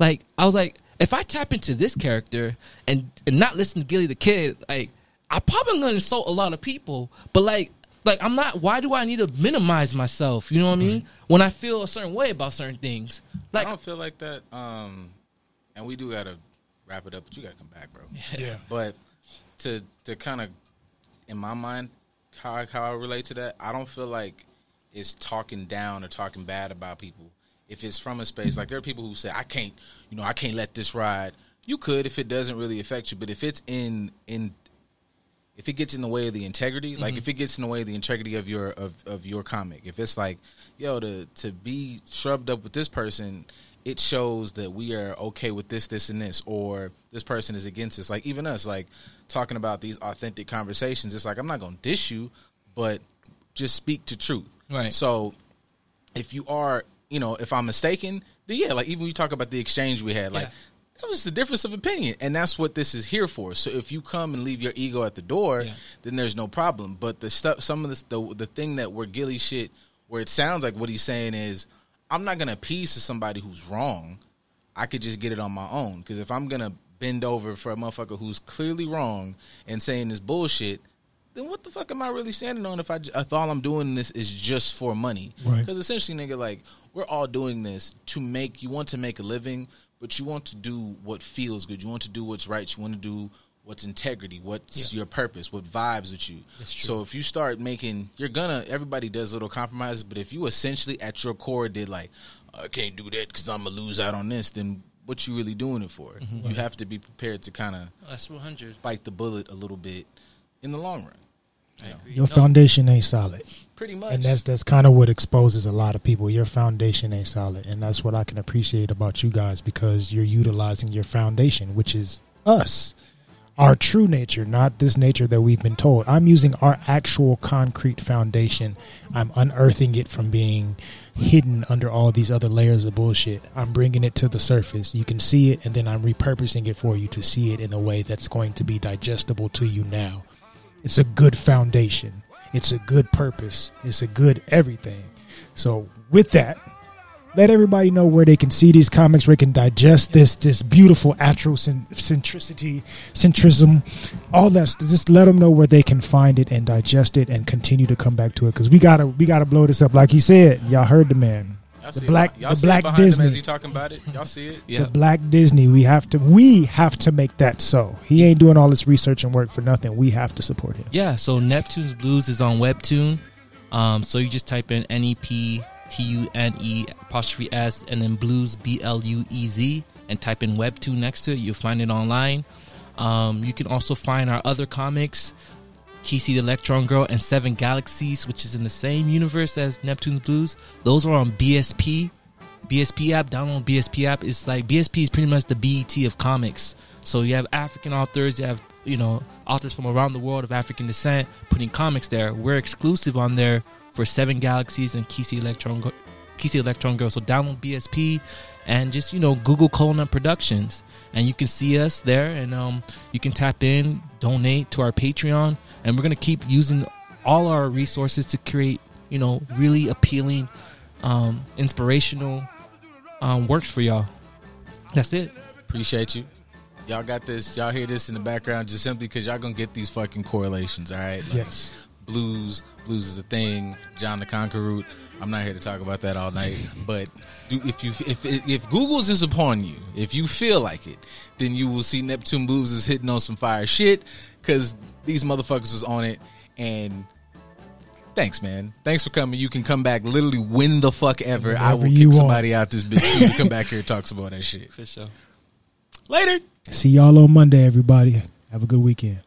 like I was like, if I tap into this character and and not listen to Gillie Da Kid, like I probably gonna insult a lot of people. But like, like I'm not. Why do I need to minimize myself? You know what I mean? When I feel a certain way about certain things, like I don't feel like that. Um, and we do gotta wrap it up, but you gotta come back, bro. Yeah. Yeah. But to to kind of, in my mind, how I, how I relate to that, I don't feel like it's talking down or talking bad about people. If it's from a space like there are people who say I can't, you know, I can't let this ride. You could if it doesn't really affect you, but if it's in in if it gets in the way of the integrity, like Mm-hmm. if it gets in the way of the integrity of your of, of your comic, if it's like, yo, to to be shrubbed up with this person, it shows that we are okay with this, this, and this, or this person is against us. Like even us, like talking about these authentic conversations, it's like I'm not gonna dish you, but just speak to truth. Right. So if you are, you know, if I'm mistaken, then yeah, like even when you talk about the exchange we had, like Yeah. that was the difference of opinion, and that's what this is here for. So if you come and leave your ego at the door, Yeah. then there's no problem. But the stuff, some of this, the the thing that we're gilly shit, where it sounds like what he's saying is, I'm not gonna appease to somebody who's wrong. I could just get it on my own because if I'm gonna bend over for a motherfucker who's clearly wrong and saying this bullshit, then what the fuck am I really standing on if I if all I'm doing this is just for money? Right. Because essentially, nigga, like we're all doing this to make you want to make a living, but you want to do what feels good. You want to do what's right. You want to do what's integrity, what's Yeah. your purpose, what vibes with you. That's true. So if you start making, you're gonna. Everybody does little compromises, but if you essentially at your core did like, I can't do that because I'm gonna lose out on this, then what you really doing it for? Mm-hmm. You have to be prepared to kind of That's 100. bite the bullet a little bit in the long run. I agree. Your No, foundation ain't solid. Pretty much. And that's that's kind of what exposes a lot of people. Your foundation ain't solid, and that's what I can appreciate about you guys because you're utilizing your foundation, which is us, our true nature, not this nature that we've been told. I'm using our actual concrete foundation. I'm unearthing it from being hidden under all these other layers of bullshit. I'm bringing it to the surface. You can see it, and then I'm repurposing it for you to see it in a way that's going to be digestible to you now. It's a good foundation. It's a good purpose. It's a good everything. So with that, let everybody know where they can see these comics, where they can digest this this beautiful Afrocentricity, centrism, all that. Just let them know where they can find it and digest it and continue to come back to it because we gotta we gotta blow this up. Like he said, y'all heard the man. Y'all the see it black- beh- y'all the see it black behind him Disney. as he talking about it. Y'all see it. Yeah. The Black Disney. We have to we have to make that so. He ain't doing all this research and work for nothing. We have to support him. Yeah, so Neptune's Bluez is on Webtoon. Um, so you just type in N E P T U N E apostrophe S and then blues B L U E Z and type in Webtoon next to it. You'll find it online. Um, you can also find our other comics, Kisi the Electron Girl and Seven Galaxies, which is in the same universe as Neptune's Bluez. Those are on BSP. BSP app, download BSP app. It's like BSP is pretty much the BET of comics. So you have African authors, you have you know authors from around the world of African descent putting comics there. We're exclusive on there for Seven Galaxies and Kisi Electron Go- Kisi Electron Girl. So download BSP and just you know Google Colonut Productions, and you can see us there, and um, you can tap in, donate to our Patreon, and we're gonna keep using all our resources to create you know really appealing, um, inspirational um, works for y'all. That's it. Appreciate you. Y'all got this. Y'all hear this in the background just simply because y'all gonna get these fucking correlations. All right. Like, Yes. Blues. Blues is a thing. John the Conqueror. I'm not here to talk about that all night. But do, if you if if Google's is upon you, if you feel like it, then you will see Neptune Bluez is hitting on some fire shit because these motherfuckers was on it. And thanks, man. Thanks for coming. You can come back literally when the fuck ever. I will Whenever kick want. somebody out this bitch to come back here and talk some more of that shit. For sure. Later. See y'all on Monday, everybody. Have a good weekend.